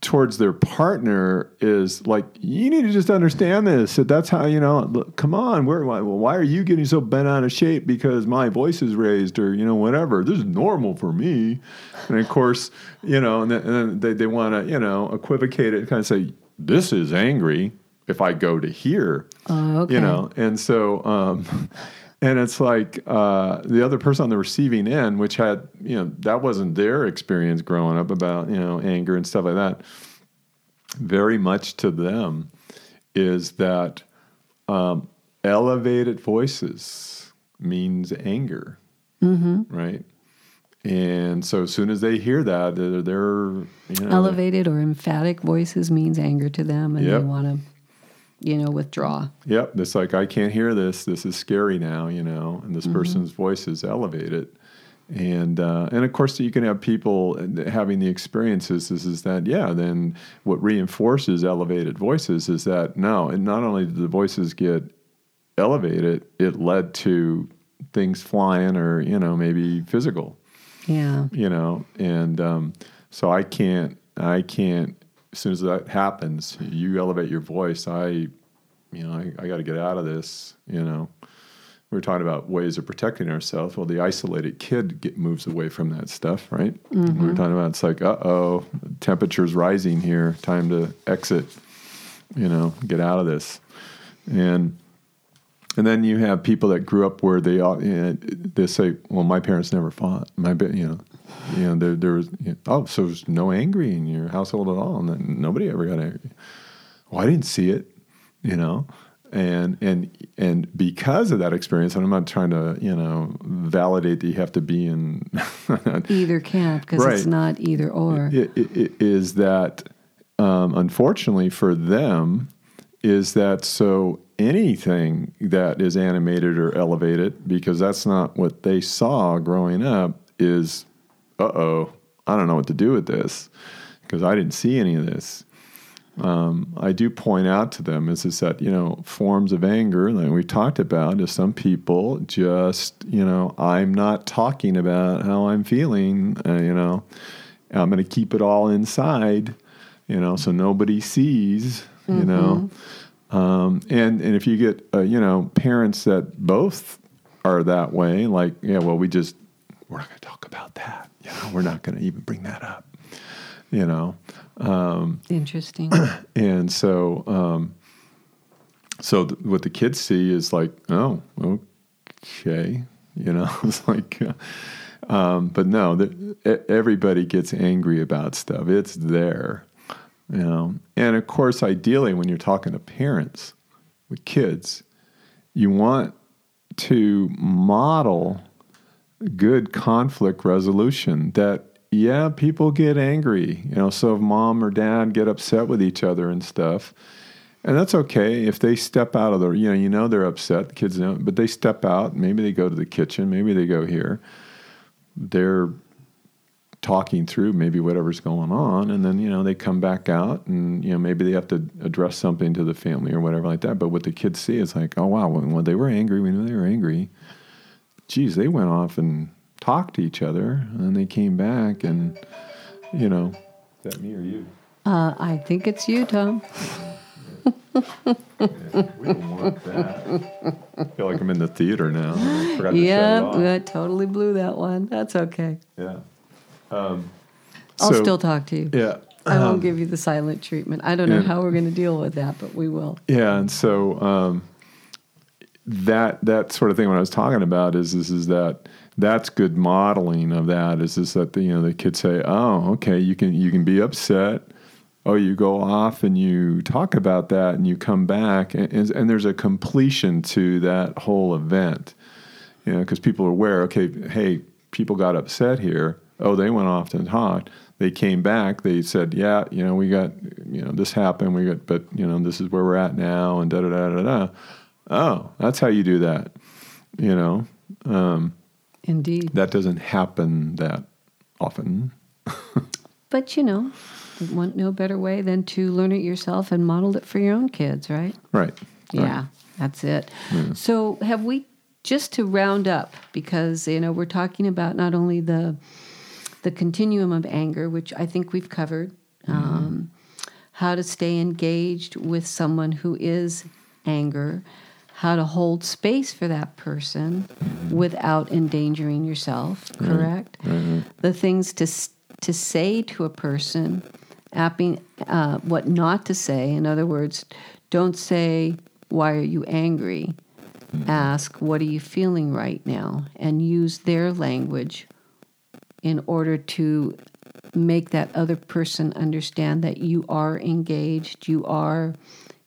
towards their partner is like you need to just understand this that that's how you know look, come on where why, well, why are you getting so bent out of shape because my voice is raised or you know whatever? This is normal for me. And of course you know and then, and then they, they want to you know equivocate it kind of say this is angry if i go to here uh, okay. you know? And so um, and it's like uh, the other person on the receiving end, which had you know that wasn't their experience growing up about you know anger and stuff like that. Very much to them is that um, elevated voices means anger, mm-hmm. right? And so as soon as they hear that, they're, they're you know, elevated or emphatic voices means anger to them, and yep. they want to you know, withdraw. Yep. It's like, I can't hear this. This is scary now, you know, and this mm-hmm. person's voice is elevated. And uh, and of course, you can have people having the experiences. Is, is that yeah? Then what reinforces elevated voices is that no, and not only did the voices get elevated, it led to things flying or you know maybe physical. Yeah. You know, and um, so I can't I can't as soon as that happens, you elevate your voice. I, you know, I, I got to get out of this. You know, we are talking about ways of protecting ourselves. Well, the isolated kid get, moves away from that stuff, right? Mm-hmm. We are talking about it's like, uh oh, temperature's rising here. Time to exit. You know, get out of this, and and then you have people that grew up where they all you know, they say, well, my parents never fought. My you know you know, there, there was, you know, oh, so there's no angry in your household at all. And then nobody ever got angry. Well, I didn't see it, you know? And, and, and because of that experience, and I'm not trying to, you know, validate that you have to be in either camp because right. it's not either or. It, it, it is that, um, unfortunately for them, is that so anything that is animated or elevated, because that's not what they saw growing up, is uh oh, I don't know what to do with this because I didn't see any of this. um, I do point out to them is, is that, you know, forms of anger that we talked about is some people just, you know, I'm not talking about how I'm feeling, uh, you know, I'm going to keep it all inside, you know, so nobody sees, you mm-hmm. know. Um, and, and if you get, uh, you know, parents that both are that way, like, yeah, well, we just, we're not going to talk about that. You know, we're not going to even bring that up, you know. Um, Interesting. And so, um, so th- what the kids see is like, oh, okay, you know, it's like, uh, um, but no, the, everybody gets angry about stuff. It's there, you know. And of course, ideally, when you're talking to parents with kids, you want to model good conflict resolution that yeah, people get angry. You know, so if mom or dad get upset with each other and stuff, and that's okay if they step out of the, you know, you know they're upset, the kids know, but they step out. Maybe they go to the kitchen. Maybe they go here. They're talking through maybe whatever's going on, and then you know they come back out, and you know maybe they have to address something to the family or whatever like that. But what the kids see is like, oh wow, when, when they were angry, we knew they were angry. Geez, they went off and talked to each other, and they came back, and you know, is that me or you? Uh, I think it's you, Tom. yeah, we don't want that. I feel like I'm in the theater now. Yeah, I totally blew that one. That's okay. Yeah. Um, I'll so, still talk to you. Yeah. I won't um, give you the silent treatment. I don't know how we're going to deal with that, but we will. Yeah, and so um, that that sort of thing. What I was talking about is is is that that's good modeling of that is is that the, you know the kids say oh okay you can you can be upset. Oh you go off and you talk about that and you come back. And, and, and there's a completion to that whole event. You know because people are aware okay hey people got upset here. Oh they went off and talked. They came back. They said yeah you know we got you know this happened. We got but you know this is where we're at now and da da da da da oh that's how you do that you know um, Indeed. That doesn't happen that often. but you know, want no better way than to learn it yourself and model it for your own kids, right? Right. Yeah, right. that's it. Yeah. So, have we just to round up because you know we're talking about not only the the continuum of anger, which I think we've covered, mm-hmm. um, how to stay engaged with someone who is anger, how to hold space for that person without endangering yourself, correct? Mm-hmm. The things to, to say to a person, apping, uh, what not to say. In other words, don't say, Why are you angry? Mm-hmm. Ask, What are you feeling right now? And use their language in order to make that other person understand that you are engaged, you are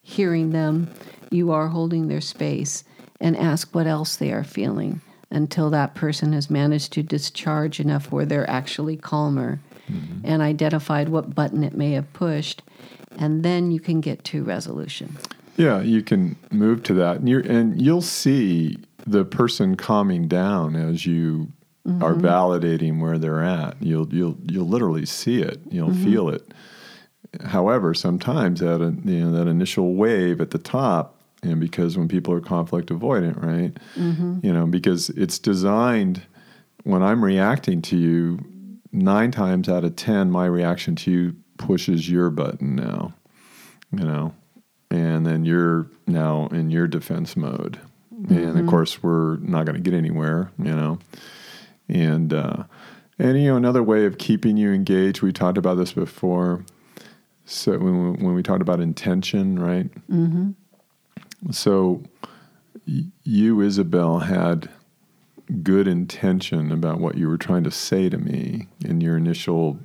hearing them, you are holding their space, and ask what else they are feeling until that person has managed to discharge enough where they're actually calmer mm-hmm. and identified what button it may have pushed. And then you can get to resolution. Yeah, you can move to that. And, you and you'll see the person calming down as you mm-hmm. are validating where they're at. You'll you'll you'll literally see it. You'll mm-hmm. feel it. However, sometimes that you know that initial wave at the top, and because when people are conflict avoidant, right? Mm-hmm. You know, because it's designed when I'm reacting to you, nine times out of ten, my reaction to you pushes your button now. You know, and then you're now in your defense mode, mm-hmm. and of mm-hmm. course we're not going to get anywhere. You know, and uh, and you know another way of keeping you engaged. We talked about this before so when we, when we talked about intention, right? Mm-hmm. So you, Isabel, had good intention about what you were trying to say to me in your initial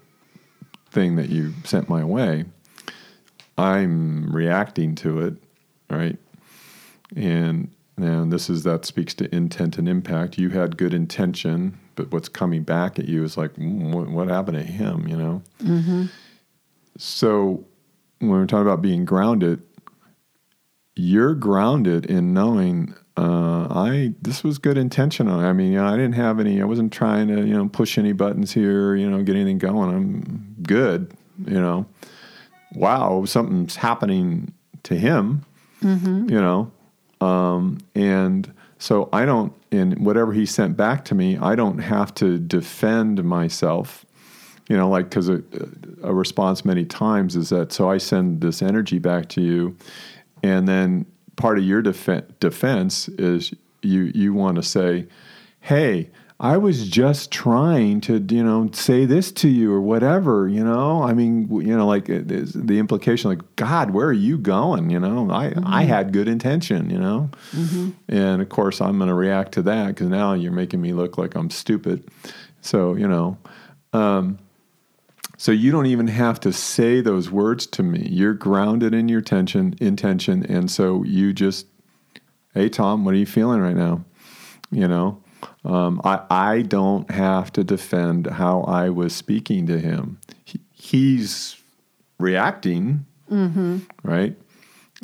thing that you sent my way. I'm reacting to it, right? And and this is that speaks to intent and impact. You had good intention, but what's coming back at you is like, mm, what, what, happened to him? You know. Mm-hmm. So when we're talking about being grounded, you're grounded in knowing uh, I this was good intentional. I mean, you know, I didn't have any. I wasn't trying to you know push any buttons here. You know, get anything going. I'm good. You know, wow, something's happening to him, Mm-hmm. you know. Um, and so I don't, And whatever he sent back to me, I don't have to defend myself, you know, like, because a, a response many times is that, so I send this energy back to you, and then part of your defen defense is you, you want to say, hey, I was just trying to, you know, say this to you or whatever, you know. I mean, you know, like the implication, like God, where are you going? You know, I I had good intention, you know, and of course I'm going to react to that because now you're making me look like I'm stupid. So you know, um, so you don't even have to say those words to me. You're grounded in your tension, intention, and so you just, hey Tom, what are you feeling right now? You know, um, I I don't have to defend how I was speaking to him. He, he's reacting, right?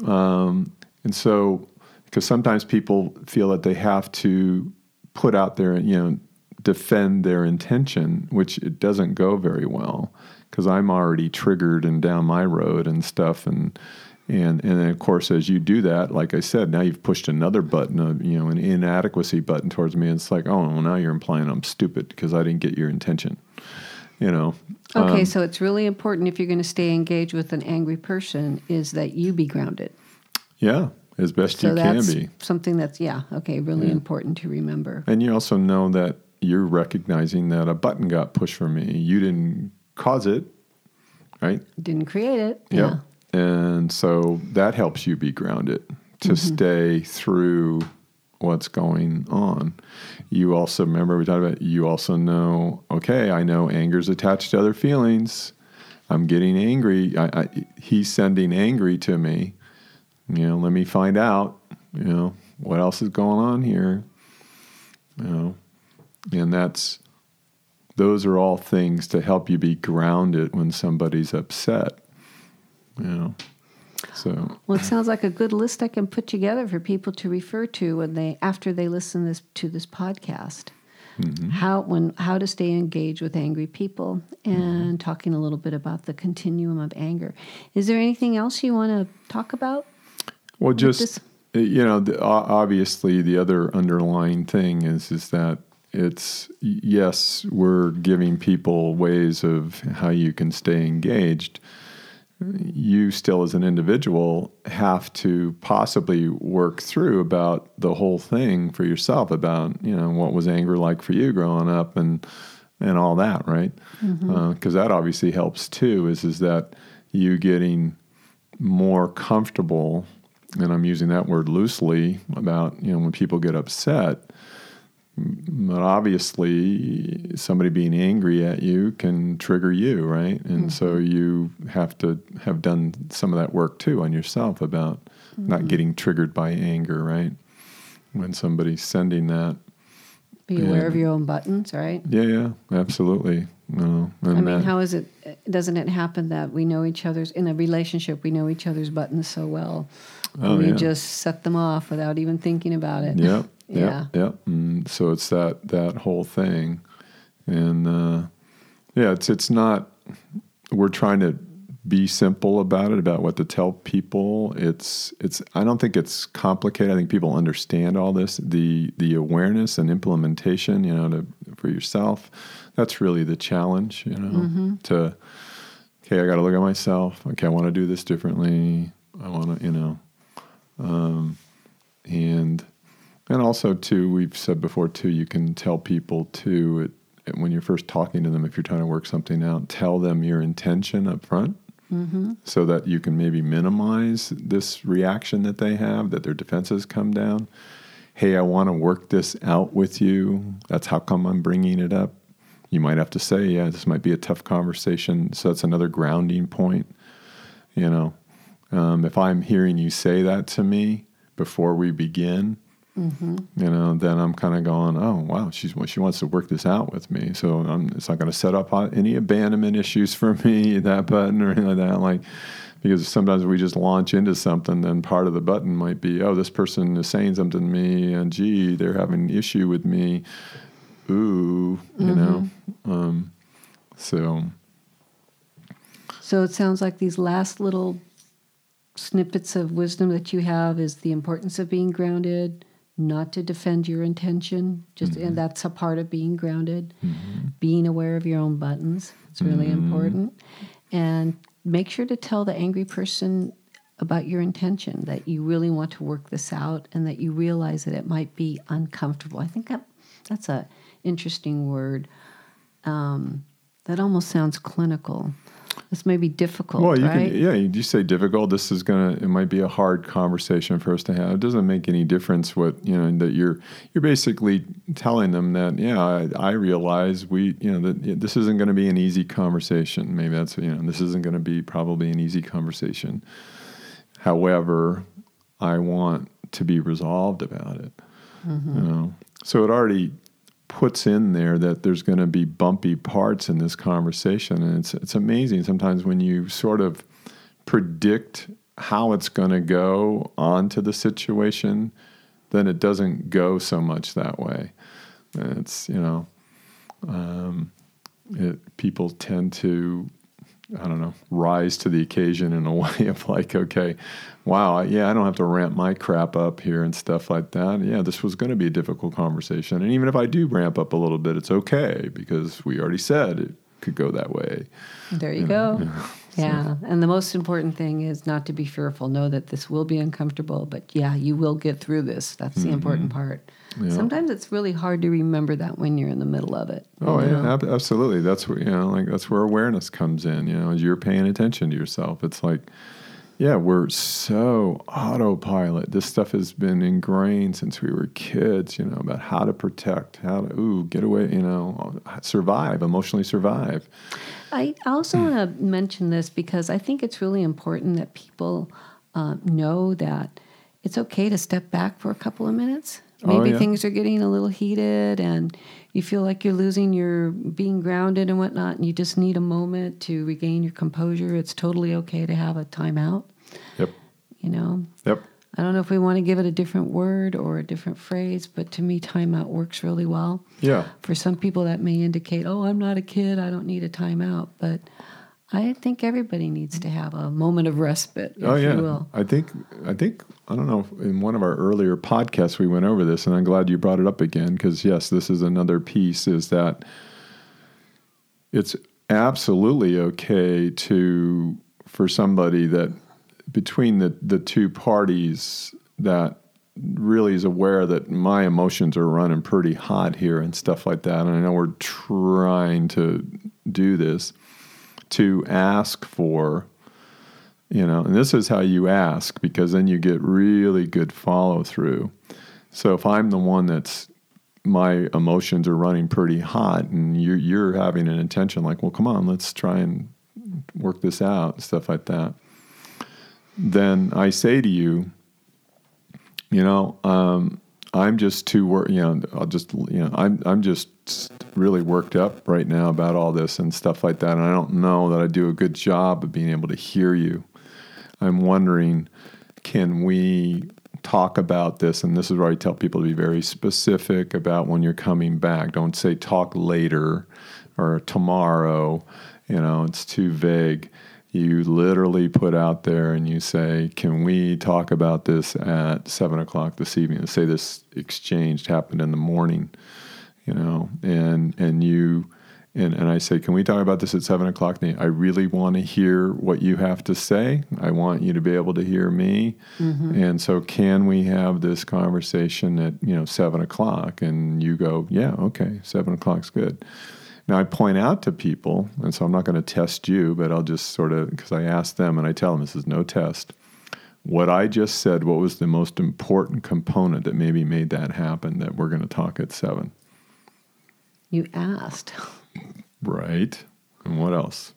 Um, and so, because sometimes people feel that they have to put out their, you know, defend their intention, which it doesn't go very well because I'm already triggered and down my road and stuff. And, and, and then of course, as you do that, like I said, now you've pushed another button, a, you know, an inadequacy button towards me. And it's like, oh, well, now you're implying I'm stupid because I didn't get your intention, you know? Okay, Um, so it's really important if you're going to stay engaged with an angry person is that you be grounded. yeah, as best So you can that's be. something that's yeah, okay, really important to remember. And you also know that you're recognizing that a button got pushed for me. You didn't cause it, right? Didn't create it. Yep. Yeah. And so that helps you be grounded to mm-hmm. stay through what's going on. You also remember we talked about you also know, okay, I know anger's attached to other feelings. I'm getting angry. I, I, he's sending angry to me. You know, let me find out, you know, what else is going on here. You know, and that's those are all things to help you be grounded when somebody's upset. You know. So Well, it sounds like a good list I can put together for people to refer to when they after they listen this to this podcast. Mm-hmm. How when how to stay engaged with angry people and talking a little bit about the continuum of anger. Is there anything else you want to talk about? Well, just this- you know, the, obviously, the other underlying thing is is that it's yes, we're giving people ways of how you can stay engaged. You still, as an individual, have to possibly work through about the whole thing for yourself about you know what was anger like for you growing up and and all that, right? Mm-hmm. Uh, because that obviously helps too. Is is that you getting more comfortable, and I'm using that word loosely about you know when people get upset. But obviously, somebody being angry at you can trigger you, right? And mm-hmm. so you have to have done some of that work too on yourself about not mm-hmm. getting triggered by anger, right? When somebody's sending that. Be aware Yeah. of your own buttons, right? Yeah, yeah, absolutely. No, I mean, that- how is it? Doesn't it happen that we know each other's in a relationship? We know each other's buttons so well. Oh, we yeah. just set them off without even thinking about it. Yep. Yeah. Yep. Yep. And so it's that that whole thing, and uh, yeah, it's it's not. We're trying to be simple about it, about what to tell people. It's it's. I don't think it's complicated. I think people understand all this. The the awareness and implementation, you know, to for yourself. That's really the challenge, you know. To okay, I got to look at myself. Okay, I want to do this differently. I want to, you know, um, and and also too, we've said before too, you can tell people too it, when you're first talking to them, if you're trying to work something out, tell them your intention up front. So that you can maybe minimize this reaction that they have, that their defenses come down. Hey, I want to work this out with you. That's how come I'm bringing it up. You might have to say, yeah, this might be a tough conversation. So that's another grounding point. You know, um, if I'm hearing you say that to me before we begin, you know, then I'm kind of going, oh wow, she's she wants to work this out with me. So I'm, it's not going to set up any abandonment issues for me that button or anything like that. Like because sometimes we just launch into something, then part of the button might be, oh, this person is saying something to me, and gee, they're having an issue with me. Ooh, you know. Um, so So it sounds like these last little snippets of wisdom that you have is the importance of being grounded, not to defend your intention, just Mm-hmm. and that's a part of being grounded. Being aware of your own buttons, it's really Mm-hmm. important. And make sure to tell the angry person about your intention that you really want to work this out and that you realize that it might be uncomfortable. I think that that's a interesting word. Um, that almost sounds clinical. This may be difficult, Well, you right? can, yeah, you say difficult. This is gonna, it might be a hard conversation for us to have. It doesn't make any difference what you know that you're, you're basically telling them that, yeah, I, I realize we, you know, that this isn't going to be an easy conversation. Maybe that's, you know, this isn't going to be probably an easy conversation. However, I want to be resolved about it. You mm-hmm. know, so it already puts in there that there's going to be bumpy parts in this conversation, and it's it's amazing sometimes when you sort of predict how it's going to go onto the situation, then it doesn't go so much that way. It's you know, um, it, people tend to I don't know, rise to the occasion in a way of like, okay, wow, yeah, I don't have to ramp my crap up here and stuff like that. Yeah, this was going to be a difficult conversation. And even if I do ramp up a little bit, it's okay because we already said it could go that way. There you go. Yeah. And the most important thing is not to be fearful. Know that this will be uncomfortable, but yeah, you will get through this. That's the important part. Mm-hmm. Yeah. Sometimes it's really hard to remember that when you're in the middle of it. Oh know? yeah, ab- absolutely. That's where you know, like that's where awareness comes in. You know, as you're paying attention to yourself, it's like, yeah, we're so autopilot. This stuff has been ingrained since we were kids. You know, about how to protect, how to ooh get away. You know, survive, emotionally survive. I also want to mention this because I think it's really important that people uh, know that it's okay to step back for a couple of minutes. Oh, Maybe yeah. things are getting a little heated and you feel like you're losing your being grounded and whatnot, and you just need a moment to regain your composure. It's totally okay to have a timeout, Yep. you know? Yep. I don't know if we want to give it a different word or a different phrase, but to me, timeout works really well. Yeah. For some people, that may indicate, oh, I'm not a kid, I don't need a timeout. But I think everybody needs to have a moment of respite, if oh yeah. you will. I think I think I don't know. In one of our earlier podcasts, we went over this, and I'm glad you brought it up again because yes, this is another piece. Is that it's absolutely okay to for somebody that between the the two parties that really is aware that my emotions are running pretty hot here and stuff like that and I know we're trying to do this to ask for you know and this is how you ask because then you get really good follow through so if i'm the one that's my emotions are running pretty hot and you're, you're having an intention like well come on let's try and work this out stuff like that then i say to you you know um, i'm just too wor- you know i'll just you know i'm i'm just really worked up right now about all this and stuff like that. And i don't know that i do a good job of being able to hear you. I'm wondering can we talk about this? And this is where i tell people to be very specific about when you're coming back. Don't say talk later or tomorrow. You know it's too vague you literally put out there and you say, Can we talk about this at seven o'clock this evening? Let's say this exchange happened in the morning, you know, and and you and, and I say, Can we talk about this at seven o'clock? And I really want to hear what you have to say. I want you to be able to hear me. Mm-hmm. And so can we have this conversation at, you know, seven o'clock? And you go, Yeah, okay, seven o'clock's good. Now, I point out to people, and so I'm not going to test you, but I'll just sort of, because I ask them and I tell them this is no test. What I just said, what was the most important component that maybe made that happen that we're going to talk at seven? You asked. Right. And what else?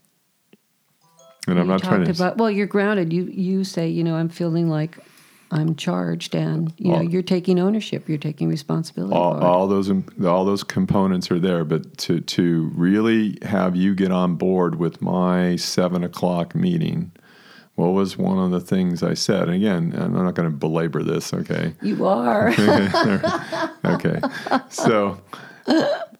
And I'm not trying to. about well, you're grounded. You you say, you know, I'm feeling like I'm charged, and you know, you're taking ownership. You're taking responsibility. all, all those all those components are there, but to to really have you get on board with my seven o'clock meeting, what was one of the things I said? And again, I'm not going to belabor this, okay? You are. okay. So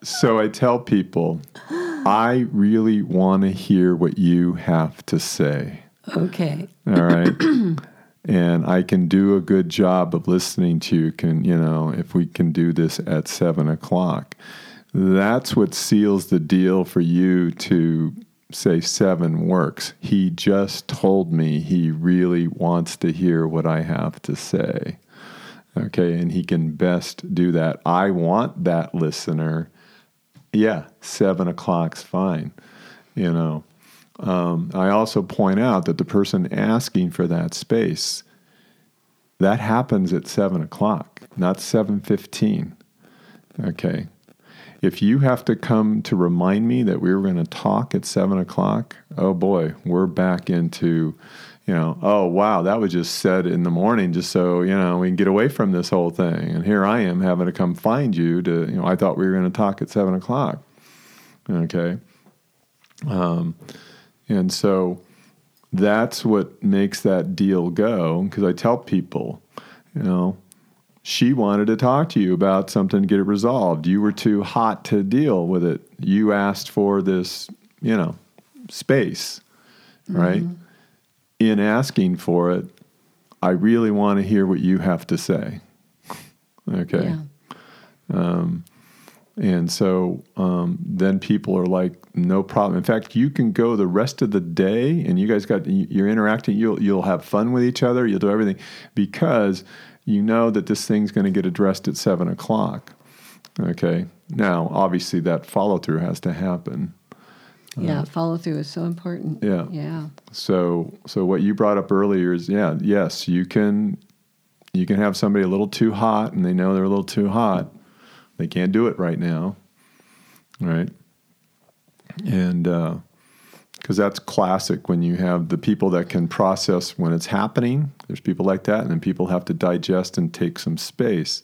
so I tell people I really want to hear what you have to say. Okay. All right. and I can do a good job of listening to you. Can you know if we can do this at seven o'clock? That's what seals the deal for you to say seven works. He just told me he really wants to hear what I have to say. Okay, and he can best do that. I want that listener. Yeah, seven o'clock's fine. You know, um, I also point out that the person asking for that space that happens at seven o'clock, not seven fifteen. Okay, if you have to come to remind me that we were going to talk at seven o'clock, oh boy, we're back into, you know, oh wow, that was just said in the morning just so, you know, we can get away from this whole thing. And here I am having to come find you to, you know, I thought we were going to talk at seven o'clock. Okay. Um, and so that's what makes that deal go because I tell people, you know, she wanted to talk to you about something to get it resolved. You were too hot to deal with it. You asked for this, you know, space, right? Mm-hmm. In asking for it, I really want to hear what you have to say. okay. Yeah. Um, and so um, then people are like, no problem. In fact, you can go the rest of the day, and you guys got you're interacting. You'll you'll have fun with each other. You'll do everything because you know that this thing's going to get addressed at seven o'clock. Okay. Now, obviously, that follow through has to happen. Yeah, uh, follow through is so important. Yeah. Yeah. So, so what you brought up earlier is, yeah, yes, you can, you can have somebody a little too hot, and they know they're a little too hot. They can't do it right now, right? And uh, because that's classic when you have the people that can process when it's happening. There's people like that, and then people have to digest and take some space.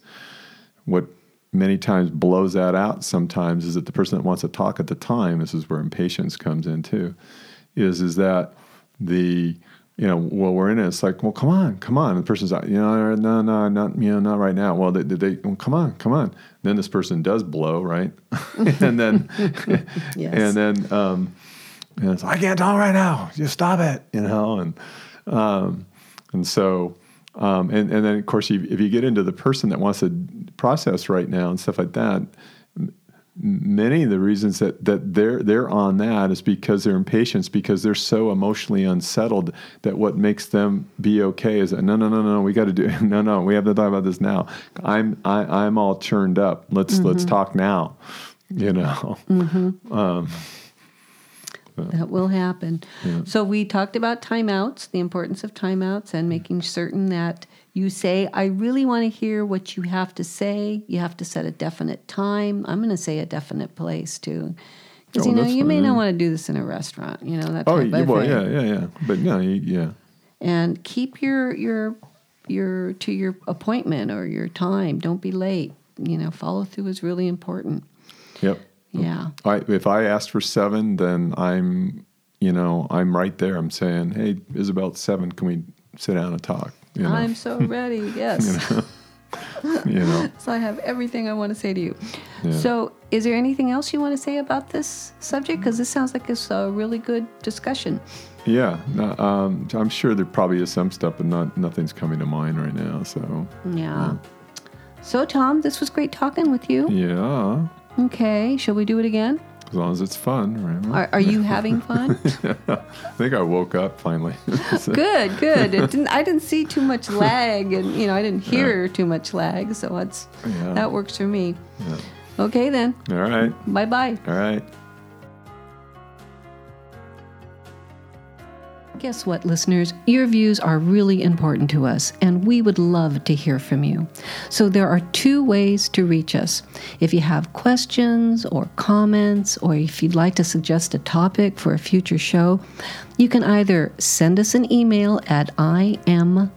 What many times blows that out sometimes is that the person that wants to talk at the time, this is where impatience comes in too, is is that the you know, well, we're in it. It's like, well, come on, come on. And the person's like, you know, no, no, not, you know, not right now. Well, they, they well, come on, come on. And then this person does blow, right? and then, yes. and then, um, and it's I can't talk right now. Just stop it, you know. And um, and so um, and and then of course you, if you get into the person that wants to process right now and stuff like that, many of the reasons that, that they're they're on that is because they're impatient because they're so emotionally unsettled that what makes them be okay is that no no no no we got to do no no we have to talk about this now I'm I, I'm all churned up let's mm-hmm. let's talk now you know mm-hmm. um, that will happen. Yeah. So we talked about timeouts, the importance of timeouts, and making certain that you say, I really want to hear what you have to say. You have to set a definite time. I'm going to say a definite place too. Because, oh, you know, you may not want to do this in a restaurant, you know, that oh, type of well, thing. yeah, yeah, yeah. But no, yeah. And keep your, your, your, to your appointment or your time. Don't be late. You know, follow through is really important. Yep. Yeah. I, if I asked for seven, then I'm, you know, I'm right there. I'm saying, hey, Isabel, seven. Can we sit down and talk? You know? I'm so ready. Yes. you, know? you know. So I have everything I want to say to you. Yeah. So, is there anything else you want to say about this subject? Because this sounds like it's a really good discussion. Yeah, no, um, I'm sure there probably is some stuff, but not nothing's coming to mind right now. So yeah. yeah. So Tom, this was great talking with you. Yeah. Okay, shall we do it again? As long as it's fun, right? Are, are you having fun? yeah. I think I woke up finally. good, good. It didn't, I didn't see too much lag, and you know, I didn't hear yeah. too much lag, so that's yeah. that works for me. Okay, then. All right. Bye bye. All right. Guess what, listeners? Your views are really important to us, and we would love to hear from you. So, there are two ways to reach us. If you have questions or comments, or if you'd like to suggest a topic for a future show, you can either send us an email at imjdpod,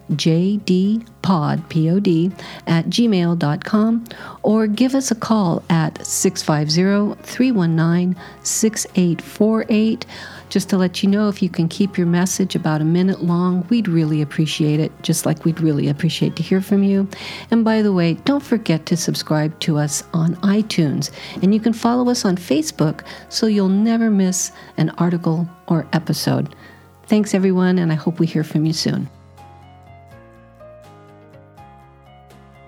P-O-D, at gmail.com or give us a call at 650 319 6848 Just to let you know, if you can keep your message about a minute long, we'd really appreciate it, just like we'd really appreciate to hear from you. And by the way, don't forget to subscribe to us on iTunes, and you can follow us on Facebook so you'll never miss an article or episode. Thanks, everyone, and I hope we hear from you soon.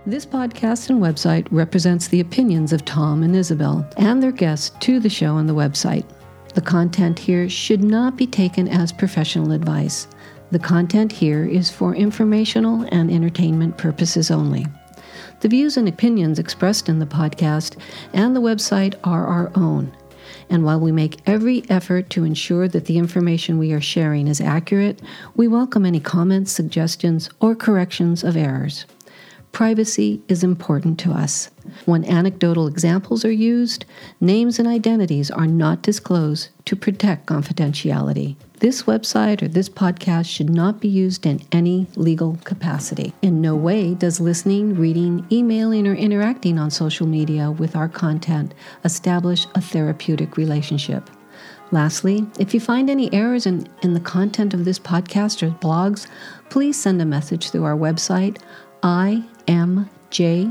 This podcast and website represents the opinions of Tom and Isabel and their guests to the show and the website. The content here should not be taken as professional advice. The content here is for informational and entertainment purposes only. The views and opinions expressed in the podcast and the website are our own. And while we make every effort to ensure that the information we are sharing is accurate, we welcome any comments, suggestions, or corrections of errors. Privacy is important to us. When anecdotal examples are used, names and identities are not disclosed to protect confidentiality. This website or this podcast should not be used in any legal capacity. In no way does listening, reading, emailing, or interacting on social media with our content establish a therapeutic relationship. Lastly, if you find any errors in, in the content of this podcast or blogs, please send a message through our website, I mjdpod.com.